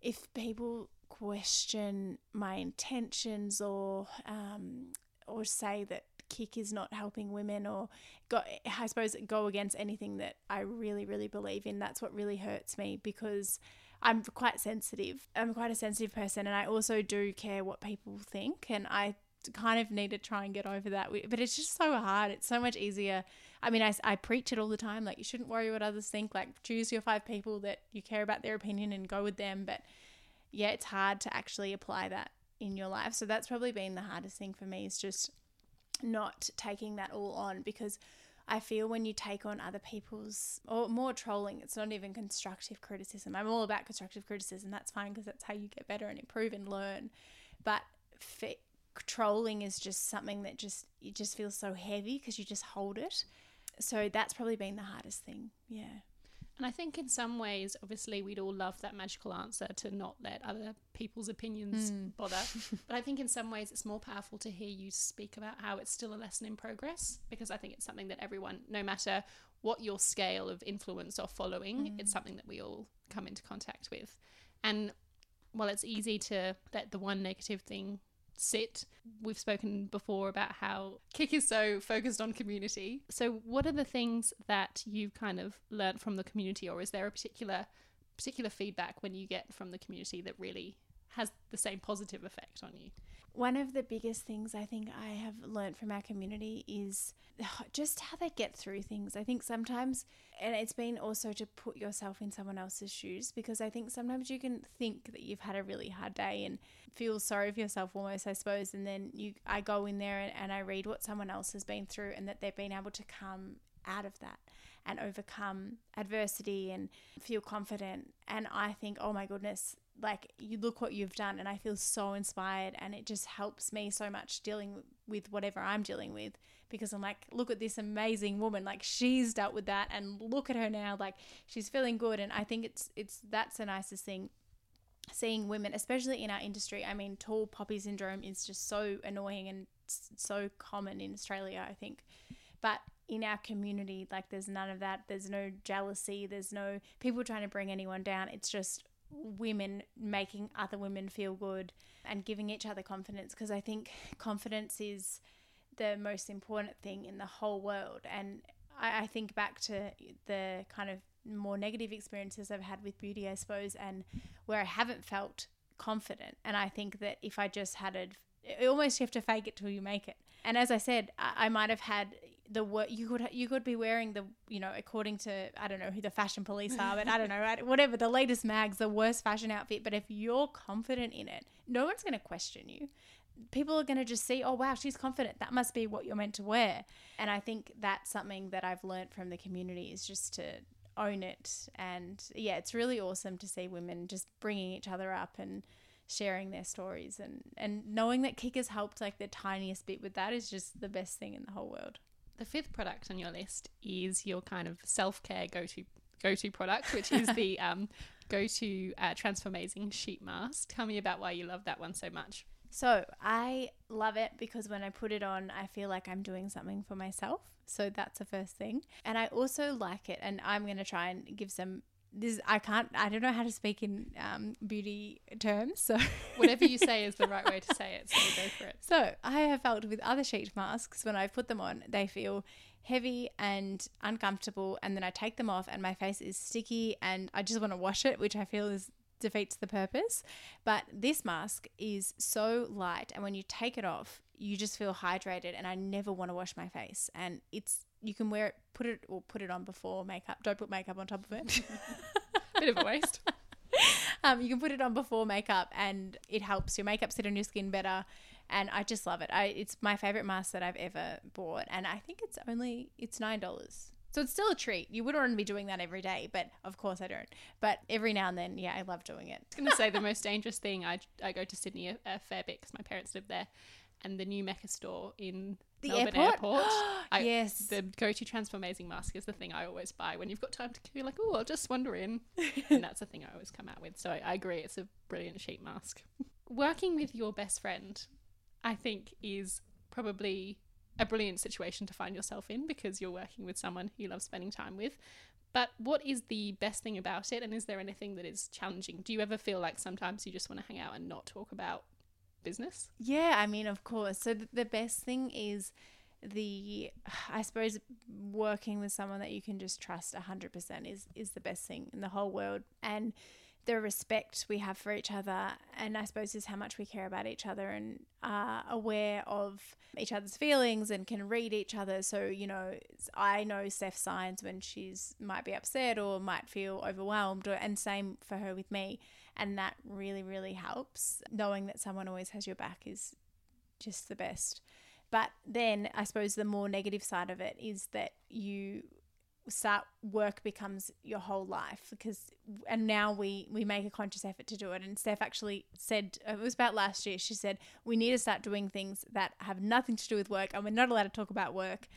if people question my intentions or um, or say that KIC is not helping women or go, I suppose go against anything that I really really believe in that's what really hurts me because I'm quite sensitive. I'm quite a sensitive person, and I also do care what people think, and I kind of need to try and get over that. But it's just so hard. It's so much easier. I mean, I, I preach it all the time. Like, you shouldn't worry what others think. Like, choose your five people that you care about their opinion and go with them. But yeah, it's hard to actually apply that in your life. So that's probably been the hardest thing for me is just not taking that all on because I feel when you take on other people's or more trolling, it's not even constructive criticism. I'm all about constructive criticism. That's fine because that's how you get better and improve and learn. But trolling is just something that just it just feels so heavy because you just hold it. So that's probably been the hardest thing. Yeah. And I think in some ways, obviously, we'd all love that magical answer to not let other people's opinions mm. bother. <laughs> but I think in some ways, it's more powerful to hear you speak about how it's still a lesson in progress because I think it's something that everyone, no matter what your scale of influence or following, mm. it's something that we all come into contact with. And while it's easy to let the one negative thing sit. We've spoken before about how KIC is so focused on community. So, what are the things that you've kind of learned from the community, or is there a particular particular feedback when you get from the community that really has the same positive effect on you? One of the biggest things I think I have learned from our community is <sighs> just how they get through things. I think sometimes, and it's been also to put yourself in someone else's shoes because I think sometimes you can think that you've had a really hard day and feel sorry for yourself almost, I suppose. And then you, I go in there and, and I read what someone else has been through and that they've been able to come out of that and overcome adversity and feel confident. And I think, oh my goodness, like you look what you've done and I feel so inspired and it just helps me so much dealing with whatever I'm dealing with because I'm like look at this amazing woman like she's dealt with that and look at her now like she's feeling good and I think it's it's that's the nicest thing seeing women especially in our industry. I mean tall poppy syndrome is just so annoying and so common in Australia I think. But in our community like there's none of that there's no jealousy there's no people trying to bring anyone down it's just women making other women feel good and giving each other confidence because I think confidence is the most important thing in the whole world. And I, I, think back to the kind of more negative experiences I've had with beauty, I suppose, and where I haven't felt confident. And I think that if I just had it, almost you have to fake it till you make it. And as I said, I, I might have had the what you could you could be wearing the you know according to I don't know who the fashion police are but I don't know <laughs> whatever the latest mags the worst fashion outfit but if you're confident in it no one's going to question you people are going to just see, oh, wow, she's confident. That must be what you're meant to wear. And I think that's something that I've learned from the community is just to own it. And yeah, it's really awesome to see women just bringing each other up and sharing their stories and, and knowing that KIC has helped like the tiniest bit with that is just the best thing in the whole world. The fifth product on your list is your kind of self care go to go to product, which is the <laughs> um, go to uh, Transformazing sheet mask. Tell me about why you love that one so much. So I love it because when I put it on, I feel like I'm doing something for myself. So that's the first thing. And I also like it, and I'm going to try and give some. This I can't. I don't know how to speak in um, beauty terms. So <laughs> whatever you say is the right way to say it. So go for it. So I have felt with other sheet masks when I put them on, they feel heavy and uncomfortable, and then I take them off, and my face is sticky, and I just want to wash it, which I feel is defeats the purpose. But this mask is so light, and when you take it off, you just feel hydrated. And I never want to wash my face. And it's you can wear it, put it or put it on before makeup. Don't put makeup on top of it. <laughs> Bit of a waste. <laughs> um, you can put it on before makeup, and it helps your makeup sit on your skin better. And I just love it. I it's my favorite mask that I've ever bought, and I think it's only it's nine dollars. So it's still a treat. You wouldn't want to be doing that every day, but of course I don't. But every now and then, yeah, I love doing it. I was going to say the most dangerous thing. I, I go to Sydney a, a fair bit because my parents live there, and the new Mecca store in The Melbourne airport? Airport. <gasps> I, yes. The go to Transformazing mask is the thing I always buy when you've got time to be like, oh, I'll just wander in. <laughs> and that's the thing I always come out with. So I, I agree. It's a brilliant sheet mask. <laughs> Working with your best friend, I think, is probably a brilliant situation to find yourself in because you're working with someone you love spending time with. But what is the best thing about it? And is there anything that is challenging? Do you ever feel like sometimes you just want to hang out and not talk about business? Yeah, I mean, of course. So th- the best thing is the, I suppose, working with someone that you can just trust 100% is, is the best thing in the whole world. And the respect we have for each other, and I suppose is how much we care about each other and are aware of each other's feelings and can read each other. So, you know, I know Steph's signs when she's might be upset or might feel overwhelmed, or, and same for her with me. And that really, really helps. Knowing that someone always has your back is just the best. But then I suppose the more negative side of it is that you start work becomes your whole life because and now we we make a conscious effort to do it and Steph actually said it was about last year she said we need to start doing things that have nothing to do with work and we're not allowed to talk about work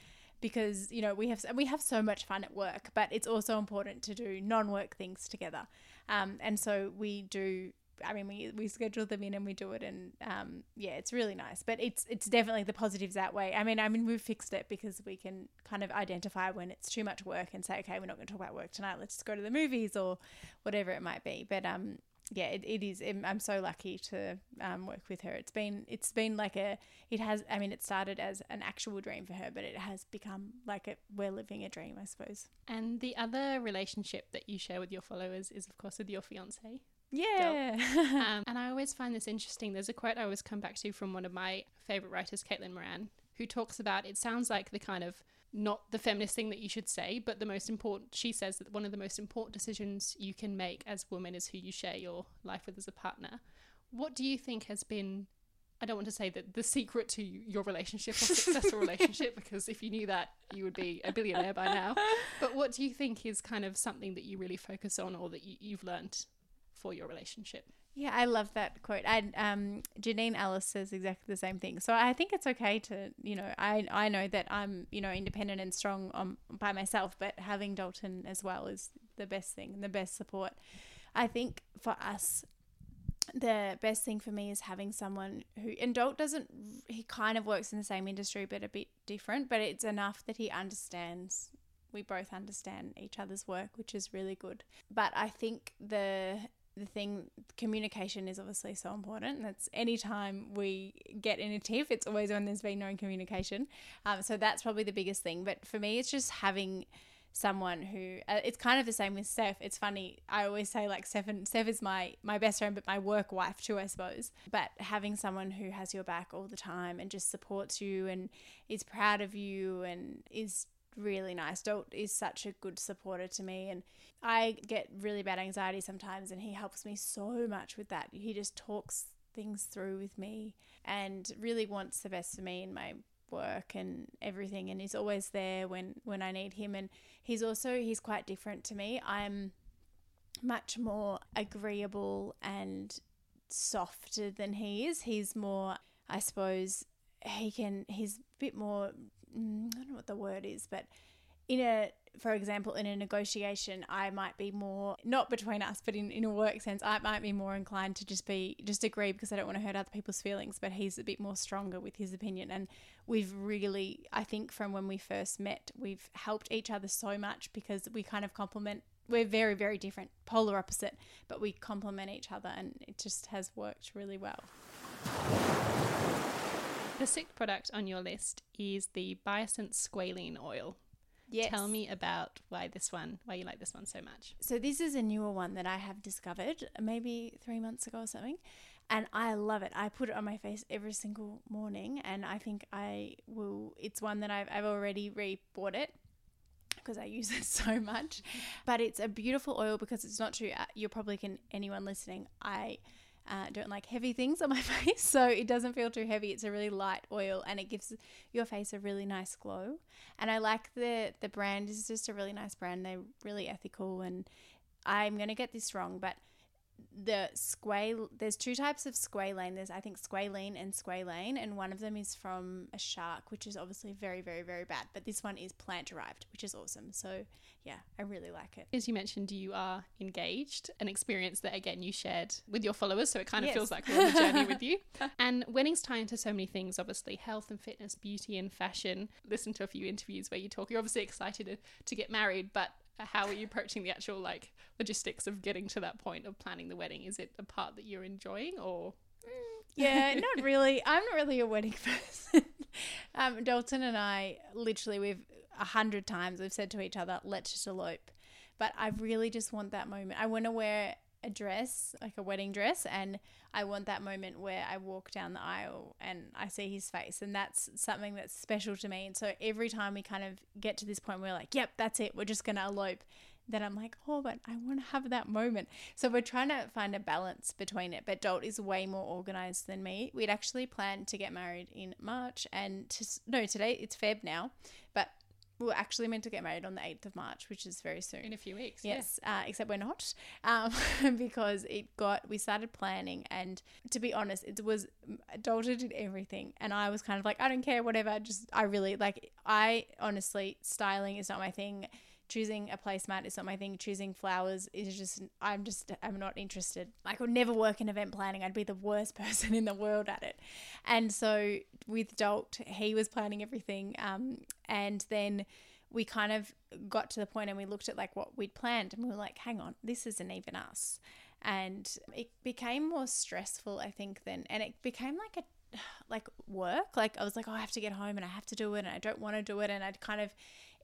because you know we have we have so much fun at work but it's also important to do non-work things together um, and so we do I mean, we, we schedule them in and we do it, and um, yeah, it's really nice. But it's it's definitely the positives outweigh. I mean, I mean, we've fixed it because we can kind of identify when it's too much work and say, okay, we're not going to talk about work tonight. Let's just go to the movies or whatever it might be. But um, yeah, it, it is. I'm so lucky to um, work with her. It's been it's been like a it has. I mean, it started as an actual dream for her, but it has become like a we're living a dream, I suppose. And the other relationship that you share with your followers is, of course, with your fiance. Yeah. <laughs> um, and I always find this interesting. There's a quote I always come back to from one of my favorite writers, Caitlin Moran, who talks about it sounds like the kind of not the feminist thing that you should say, but the most important, she says that one of the most important decisions you can make as a woman is who you share your life with as a partner. What do you think has been, I don't want to say that the secret to your relationship or successful <laughs> relationship, because if you knew that, you would be a billionaire by now. <laughs> But what do you think is kind of something that you really focus on or that you, you've learned for your relationship. Yeah, I love that quote. And um, Janine Allis says exactly the same thing. So I think it's okay to, you know, I I know that I'm, you know, independent and strong on, by myself, but having Dalton as well is the best thing the best support. I think for us, the best thing for me is having someone who, and Dalt doesn't, he kind of works in the same industry, but a bit different, but it's enough that he understands we both understand each other's work, which is really good. But I think the the thing communication is obviously so important that's anytime we get in a tiff it's always when there's been no communication um, so that's probably the biggest thing but for me it's just having someone who uh, it's kind of the same with Steph. It's funny. I always say like Steph, and, Steph is my my best friend, but my work wife too, I suppose. But having someone who has your back all the time and just supports you and is proud of you and is really nice. Dalt is such a good supporter to me, and I get really bad anxiety sometimes, and he helps me so much with that. He just talks things through with me and really wants the best for me in my work and everything and he's always there when when I need him and he's also he's quite different to me. I'm much more agreeable and softer than he is. He's more I suppose he can he's a bit more Mm, I don't know what the word is, but in a for example in a negotiation i might be more not between us but in, in a work sense i might be more inclined to just be just agree because i don't want to hurt other people's feelings but he's a bit more stronger with his opinion. And we've really i think from when we first met we've helped each other so much because we kind of complement we're very very different polar opposite but we complement each other and it just has worked really well the sixth product on your list is the Biossance Squalene Oil. Yes. Tell me about why this one, why you like this one so much. So this is a newer one that I have discovered maybe three months ago or something. And I love it. I put it on my face every single morning, and I think I will. It's one that I've, I've already re bought it because I use <laughs> it so much. But it's a beautiful oil because it's not too. Uh, you're probably can anyone listening. I uh, don't like heavy things on my <laughs> face, so it doesn't feel too heavy. It's a really light oil, and it gives your face a really nice glow. And I like the the brand is just a really nice brand. They're really ethical, and I'm gonna get this wrong, but the squale there's two types of squalane there's i think squalene and squalane and one of them is from a shark which is obviously very very very bad but this one is plant derived which is awesome so yeah i really like it As you mentioned, you are engaged, an experience that again you shared with your followers, so it kind of Yes. feels like we're on the journey with you. <laughs> And weddings tie into so many things, obviously health and fitness, beauty and fashion. Listen to a few interviews where you talk. You're obviously excited to get married, but how are you approaching the actual like logistics of getting to that point of planning the wedding? Is it a part that you're enjoying, or yeah, not really. I'm not really a wedding <laughs> person. um, Dalton and I, literally, we've a hundred times we've said to each other, "Let's just elope." But I really just want that moment. I want to wear a dress, like a wedding dress, and I want that moment where I walk down the aisle and I see his face, and that's something that's special to me. And so every time we kind of get to this point, we're like, "Yep, that's it. We're just gonna elope." Then I'm like, oh, but I want to have that moment. So we're trying to find a balance between it. But Dalt is way more organized than me. We'd actually planned to get married in March, and to, no, today it's Feb now, but we were actually meant to get married on the 8th of March, which is very soon. in a few weeks? Yes, uh, except we're not, um, <laughs> because it got we started planning, and to be honest, it was Dalton did everything, and I was kind of like, I don't care, whatever. Just I really like. I honestly, styling is not my thing. Choosing a placemat is not my thing. Choosing flowers is just I'm just I'm not interested. I could never work in event planning. I'd be the worst <laughs> person in the world at it. And so with Dalt, he was planning everything, um, and then we kind of got to the point and we looked at like what we'd planned and we were like, hang on, this isn't even us. And it became more stressful, I think, then and it became like a <sighs> like work. Like I was like, oh, I have to get home and I have to do it and I don't want to do it. And I'd kind of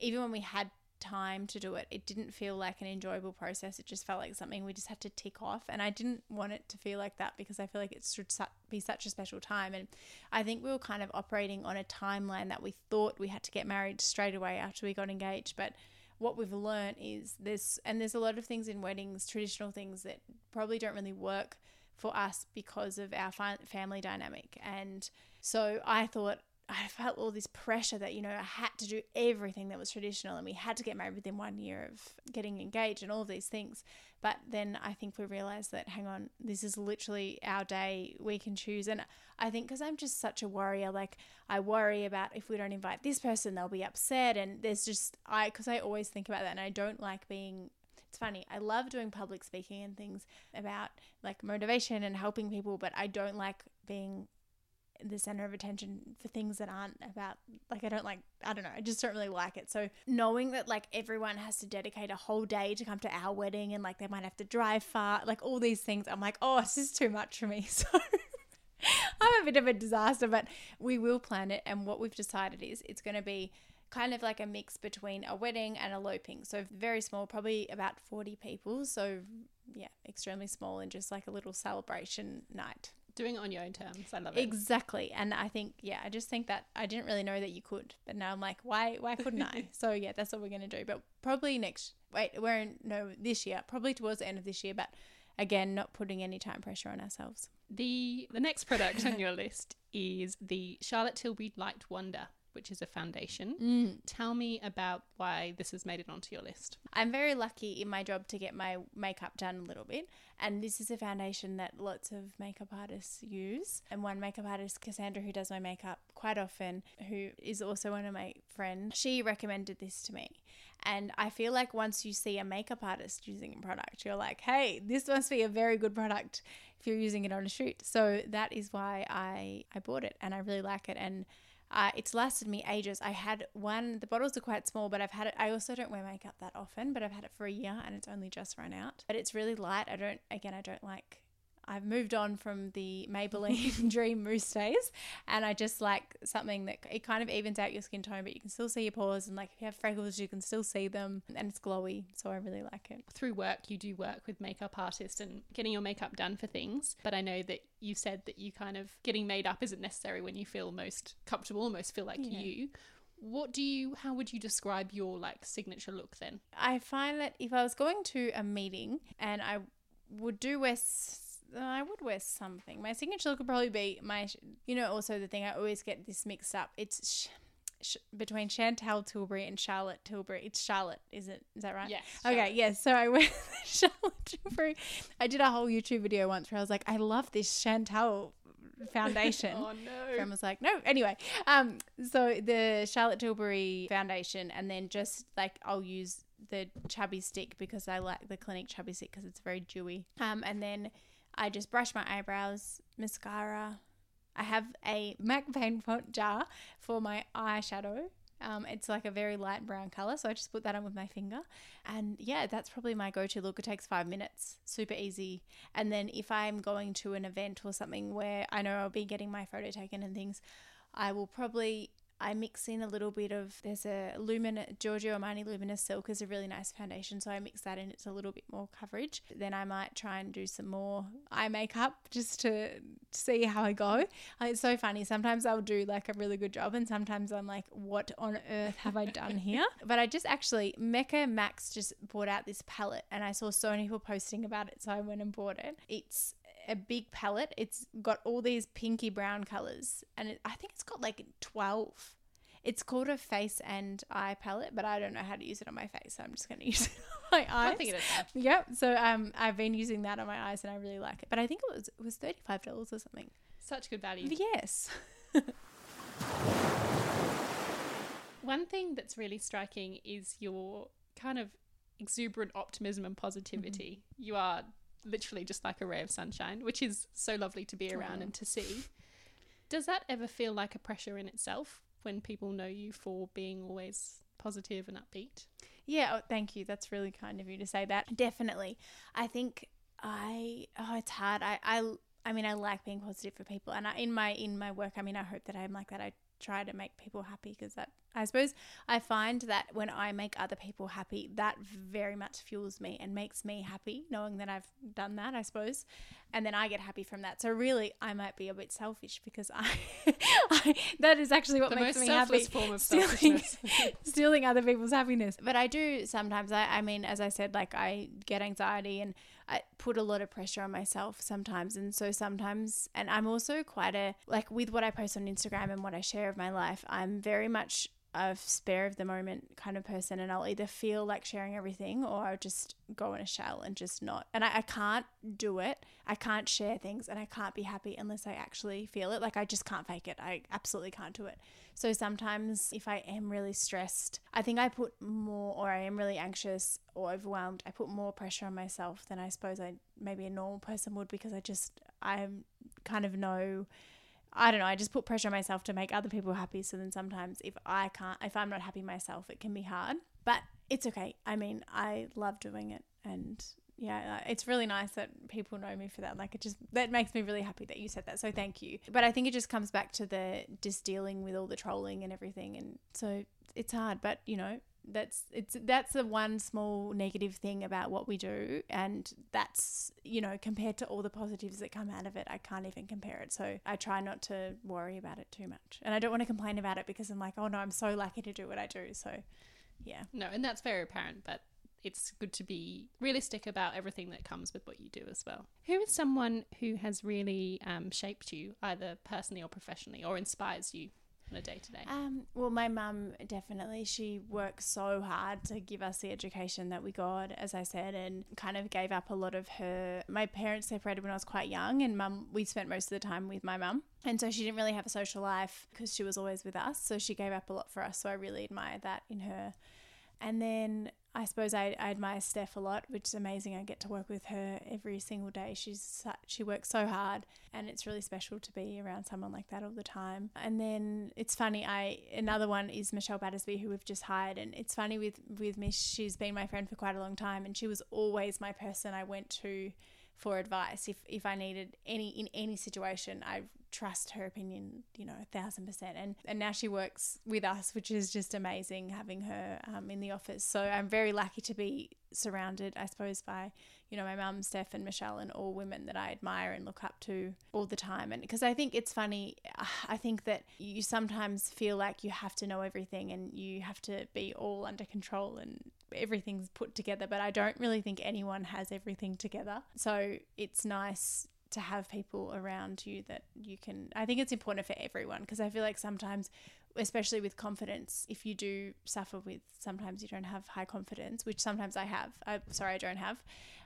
even when we had time to do it, it didn't feel like an enjoyable process. It just felt like something we just had to tick off. And I didn't want it to feel like that because I feel like it should be such a special time. And I think we were kind of operating on a timeline that we thought we had to get married straight away after we got engaged. But what we've learned is this, and there's a lot of things in weddings, traditional things that probably don't really work for us because of our family dynamic. And so I thought, I felt all this pressure that, you know, I had to do everything that was traditional and we had to get married within one year of getting engaged and all of these things. But then I think we realized that, hang on, this is literally our day. We can choose. And I think because I'm just such a worrier, like I worry about if we don't invite this person, they'll be upset. And there's just, I, because I always think about that and I don't like being it's funny. I love doing public speaking and things about like motivation and helping people, but I don't like being the center of attention for things that aren't about like I don't like I don't know I just don't really like it. So knowing that like everyone has to dedicate a whole day to come to our wedding and like they might have to drive far like all these things I'm like oh this is too much for me. <laughs> So I'm a bit of a disaster but we will plan it. And what we've decided is it's going to be kind of like a mix between a wedding and eloping so very small probably about 40 people. So yeah extremely small and just like a little celebration night Doing it on your own terms. I love it. Exactly. And I think, yeah, I just think that I didn't really know that you could. But now I'm like, why why couldn't I? <laughs> so yeah, that's what we're gonna do. But probably next wait, we're in no this year, probably towards the end of this year, but again, not putting any time pressure on ourselves. The the next product on your <laughs> list is the Charlotte Tilbury Light Wonder, which is a foundation. Mm. Tell me about why this has made it onto your list. I'm very lucky in my job to get my makeup done a little bit. And this is a foundation that lots of makeup artists use. And one makeup artist, Cassandra, who does my makeup quite often, who is also one of my friends, she recommended this to me. And I feel like once you see a makeup artist using a product, you're like, hey, this must be a very good product if you're using it on a shoot. So that is why I, I bought it and I really like it. And uh, it's lasted me ages. I had one, the bottles are quite small, but I've had it. I also don't wear makeup that often, but I've had it for a year and it's only just run out. But it's really light. I don't, again, I don't like I've moved on from the Maybelline <laughs> Dream Mousse days, and I just like something that it kind of evens out your skin tone, but you can still see your pores, and like if you have freckles, you can still see them, and it's glowy. So I really like it. Through work, you do work with makeup artists and getting your makeup done for things, but I know that you said that you kind of getting made up isn't necessary when you feel most comfortable, almost feel like Yeah. you. What do you? How would you describe your like signature look then? I find that if I was going to a meeting and I would do wear, uh, I would wear something. My signature look would probably be my, you know, also the thing I always get this mixed up. It's sh- sh- between Chantal Tilbury and Charlotte Tilbury. It's Charlotte, is it? Is that right? Yes. Okay, yes. So I <laughs> wear Charlotte Tilbury. I did a whole YouTube video once where I was like, I love this Chantal foundation. <laughs> oh no. Friend was like, no. Anyway, um, so the Charlotte Tilbury foundation, and then just like I'll use the chubby stick because I like the Clinique chubby stick because it's very dewy. Um, and then I just brush my eyebrows, mascara. I have a MAC paint <laughs> pot jar for my eyeshadow. Um, it's like a very light brown color, so I just put that on with my finger, and yeah, that's probably my go-to look. It takes five minutes, super easy. And then if I'm going to an event or something where I know I'll be getting my photo taken and things, I will probably I mix in a little bit of there's a Lumina Giorgio Armani Luminous Silk is a really nice foundation, so I mix that in. It's a little bit more coverage. Then I might try and do some more eye makeup just to see how I go. Uh, It's so funny. Sometimes I'll do like a really good job, and sometimes I'm like, what on earth have I done <laughs> here? but I just actually Mecca Max just brought out this palette, and I saw so many people posting about it, so I went and bought it. It's a big palette. It's got all these pinky brown colors, and it, I think it's got like 12. It's called a face and eye palette, but I don't know how to use it on my face, so I'm just going <laughs> to use it on my eyes. I think it is. Yep. So um, I've been using that on my eyes, and I really like it. But I think it was it was thirty five dollars or something. Such good value. Yes. <laughs> One thing that's really striking is your kind of exuberant optimism and positivity. You are literally just like a ray of sunshine, which is so lovely to be oh, around Aw. and to see. Does that ever feel like a pressure in itself when people know you for being always positive and upbeat? Yeah, oh, thank you. That's really kind of you to say that. Definitely. I think I oh it's hard. I I I mean I like being positive for people and I, in my in my work I mean I hope that I'm like that. I try to make people happy because that I suppose I find that when I make other people happy that very much fuels me and makes me happy knowing that I've done that I suppose and then I get happy from that. So really I might be a bit selfish because I, <laughs> I that is actually what the makes me happy form of <laughs> Stealing- <laughs> stealing other people's happiness. But I do sometimes. I, I mean, as I said, like I get anxiety and I put a lot of pressure on myself sometimes. And so sometimes, and I'm also quite a, like with what I post on Instagram and what I share of my life, I'm very much a spare of the moment kind of person. And I'll either feel like sharing everything or I'll just go in a shell and just not. And I, I can't do it. I can't share things and I can't be happy unless I actually feel it. Like I just can't fake it. I absolutely can't do it. So sometimes if I am really stressed, I think I put more, or I am really anxious or overwhelmed, I put more pressure on myself than I suppose I maybe a normal person would because I just, I'm kind of know. I don't know. I just put pressure on myself to make other people happy. So then sometimes if I can't, if I'm not happy myself, it can be hard. But it's okay. I mean, I love doing it, and yeah, it's really nice that people know me for that. Like, it just that makes me really happy that you said that. So thank you. But I think it just comes back to the just dealing with all the trolling and everything, and so it's hard. But you know, that's it's that's the one small negative thing about what we do. And that's you know compared to all the positives that come out of it i can't even compare it. So i try not to worry about it too much. And i don't want to complain about it because i'm like oh no i'm so lucky to do what i do. So yeah. No, and that's very apparent. But it's good to be realistic about everything that comes with what you do as well. Who is someone who has really um, shaped you, either personally or professionally, or inspires you on a day to day? Well, my mum definitely. She worked so hard to give us the education that we got, as I said, and kind of gave up a lot of her. My parents separated when I was quite young, and mum, we spent most of the time with my mum. And so she didn't really have a social life because she was always with us. So she gave up a lot for us. So I really admire that in her. And then I suppose I, I admire Steph a lot, which is amazing. I get to work with her every single day. She's she works so hard, and it's really special to be around someone like that all the time. And then it's funny. I another one is Michelle Battersby, who we've just hired, and it's funny with with Mish. She's been my friend for quite a long time, and she was always my person I went to for advice if if I needed any in any situation. I trust her opinion, you know, a thousand percent. And and now she works with us, which is just amazing having her um, in the office. So I'm very lucky to be surrounded, I suppose, by you know my mum, Steph, and Michelle, and all women that I admire and look up to all the time. And because I think it's funny, I think that you sometimes feel like you have to know everything and you have to be all under control and everything's put together. But I don't really think anyone has everything together. So it's nice to have people around you that you can I think it's important for everyone because I feel like sometimes especially with confidence if you do suffer with sometimes you don't have high confidence which sometimes I have I sorry I don't have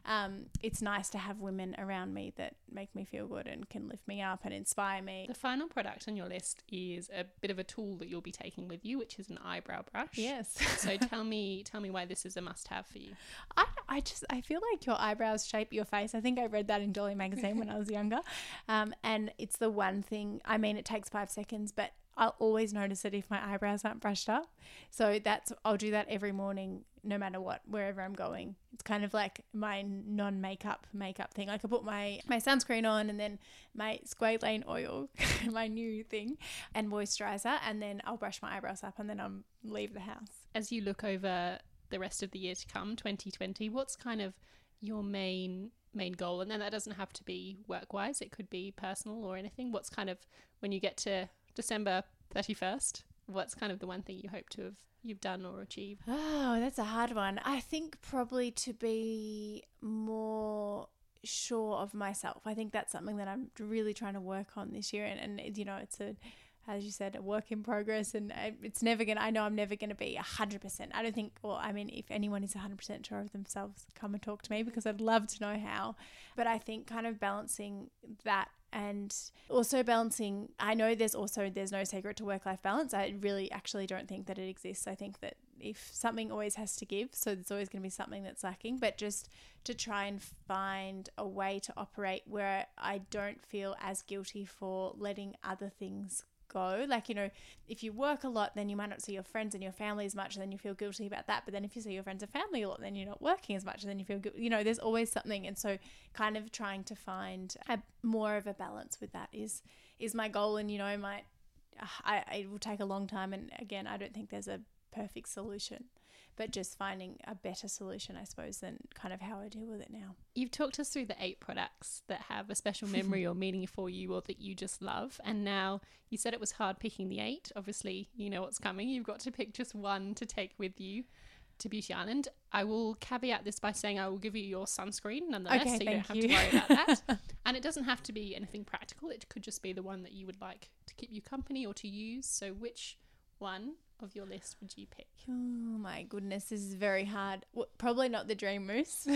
um, it's nice to have women around me that make me feel good and can lift me up and inspire me. The final product on your list is a bit of a tool that you'll be taking with you, which is an eyebrow brush. Yes. so tell me, tell me why this is a must-have for you. I, I just I feel like your eyebrows shape your face. I think I read that in Dolly magazine when I was younger, <laughs> um, and it's the one thing. I mean, it takes five seconds, but I'll always notice it if my eyebrows aren't brushed up. So that's I'll do that every morning, no matter what, wherever I'm going. It's kind of like my non-makeup makeup thing. Like I put my my sunscreen on and then my squalane oil, <laughs> my new thing, and moisturizer, and then I'll brush my eyebrows up and then I'll leave the house. As you look over the rest of the year to come, 2020, what's kind of your main main goal? And then that doesn't have to be work wise; it could be personal or anything. What's kind of when you get to December 31st, what's kind of the one thing you hope to have you've done or achieved? Oh, that's a hard one. I think probably to be more sure of myself. I think that's something that I'm really trying to work on this year and, and you know, it's a as you said, a work in progress, and uh, it's never gonna. I know I'm never gonna be hundred percent. I don't think. Well, I mean, if anyone is hundred percent sure of themselves, come and talk to me because I'd love to know how. But I think kind of balancing that and also balancing i know there's also there's no secret to work life balance i really actually don't think that it exists i think that if something always has to give so there's always going to be something that's lacking but just to try and find a way to operate where i don't feel as guilty for letting other things go. Like, you know, if you work a lot, then you might not see your friends and your family as much, and then you feel guilty about that. But then if you see your friends and family a lot, then you're not working as much, and then you feel, good. you know, there's always something. And so, kind of trying to find a more of a balance with that is is my goal. And you know, might ah, I it will take a long time. And again, I don't think there's a perfect solution but just finding a better solution, I suppose, than kind of how I deal with it now. You've talked us through the eight products that have a special memory or meaning for you or that you just love. And now you said it was hard picking the eight. Obviously, you know what's coming. You've got to pick just one to take with you to Beauty Island. I will caveat this by saying I will give you your sunscreen nonetheless, okay, so you don't have you. to worry about that. <laughs> and it doesn't have to be anything practical, it could just be the one that you would like to keep you company or to use. So, which one of your list would you pick? Oh my goodness, this is very hard. Well, probably not the Dream Mousse.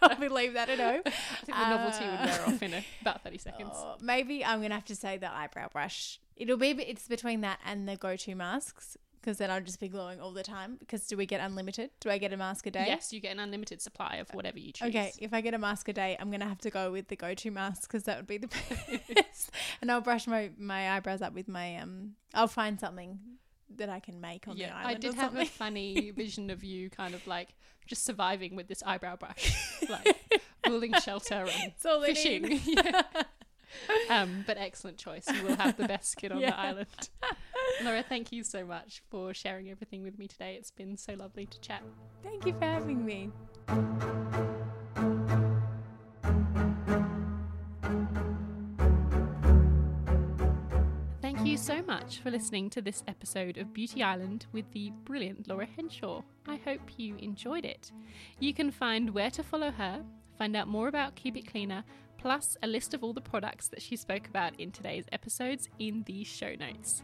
probably <laughs> <laughs> leave that at home. <laughs> I think the novelty would wear off in a, about 30 seconds. Oh, maybe I'm going to have to say the eyebrow brush. It'll be, it's between that and the go to masks because then I'll just be glowing all the time. Because do we get unlimited? Do I get a mask a day? Yes, you get an unlimited supply of whatever you choose. Okay, if I get a mask a day, I'm gonna have to go with the go-to mask because that would be the best. and I'll brush my my eyebrows up with my um. I'll find something that I can make on yeah, the island. I did have a funny <laughs> vision of you kind of like just surviving with this eyebrow brush, <laughs> like building shelter and It's all I fishing. <laughs> yeah. Um, but excellent choice. You will have the best kid on Yeah. the island. Laura, thank you so much for sharing everything with me today. It's been so lovely to chat. Thank you for having me. Much for listening to this episode of Beauty Island with the brilliant Laura Henshaw. I hope you enjoyed it. You can find where to follow her, find out more about It Cleaner, plus a list of all the products that she spoke about in today's episodes in the show notes.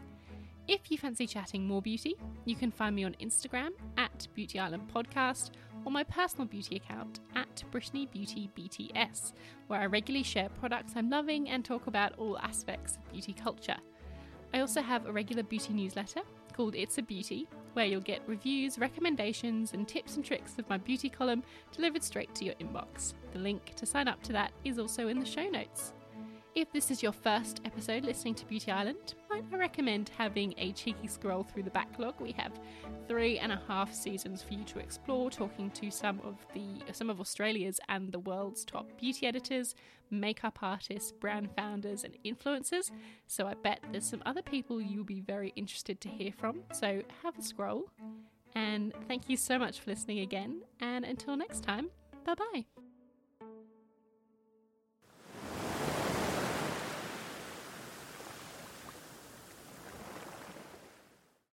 If you fancy chatting more beauty, you can find me on Instagram at Beauty Island Podcast or my personal beauty account at Brittany Beauty BTS, where I regularly share products I'm loving and talk about all aspects of beauty culture. I also have a regular beauty newsletter called It's a Beauty, where you'll get reviews, recommendations, and tips and tricks of my beauty column delivered straight to your inbox. The link to sign up to that is also in the show notes. If this is your first episode listening to Beauty Island, might I recommend having a cheeky scroll through the backlog. We have three and a half seasons for you to explore, talking to some of the some of Australia's and the world's top beauty editors, makeup artists, brand founders, and influencers. So I bet there's some other people you'll be very interested to hear from. So have a scroll. And thank you so much for listening again. And until next time, bye bye.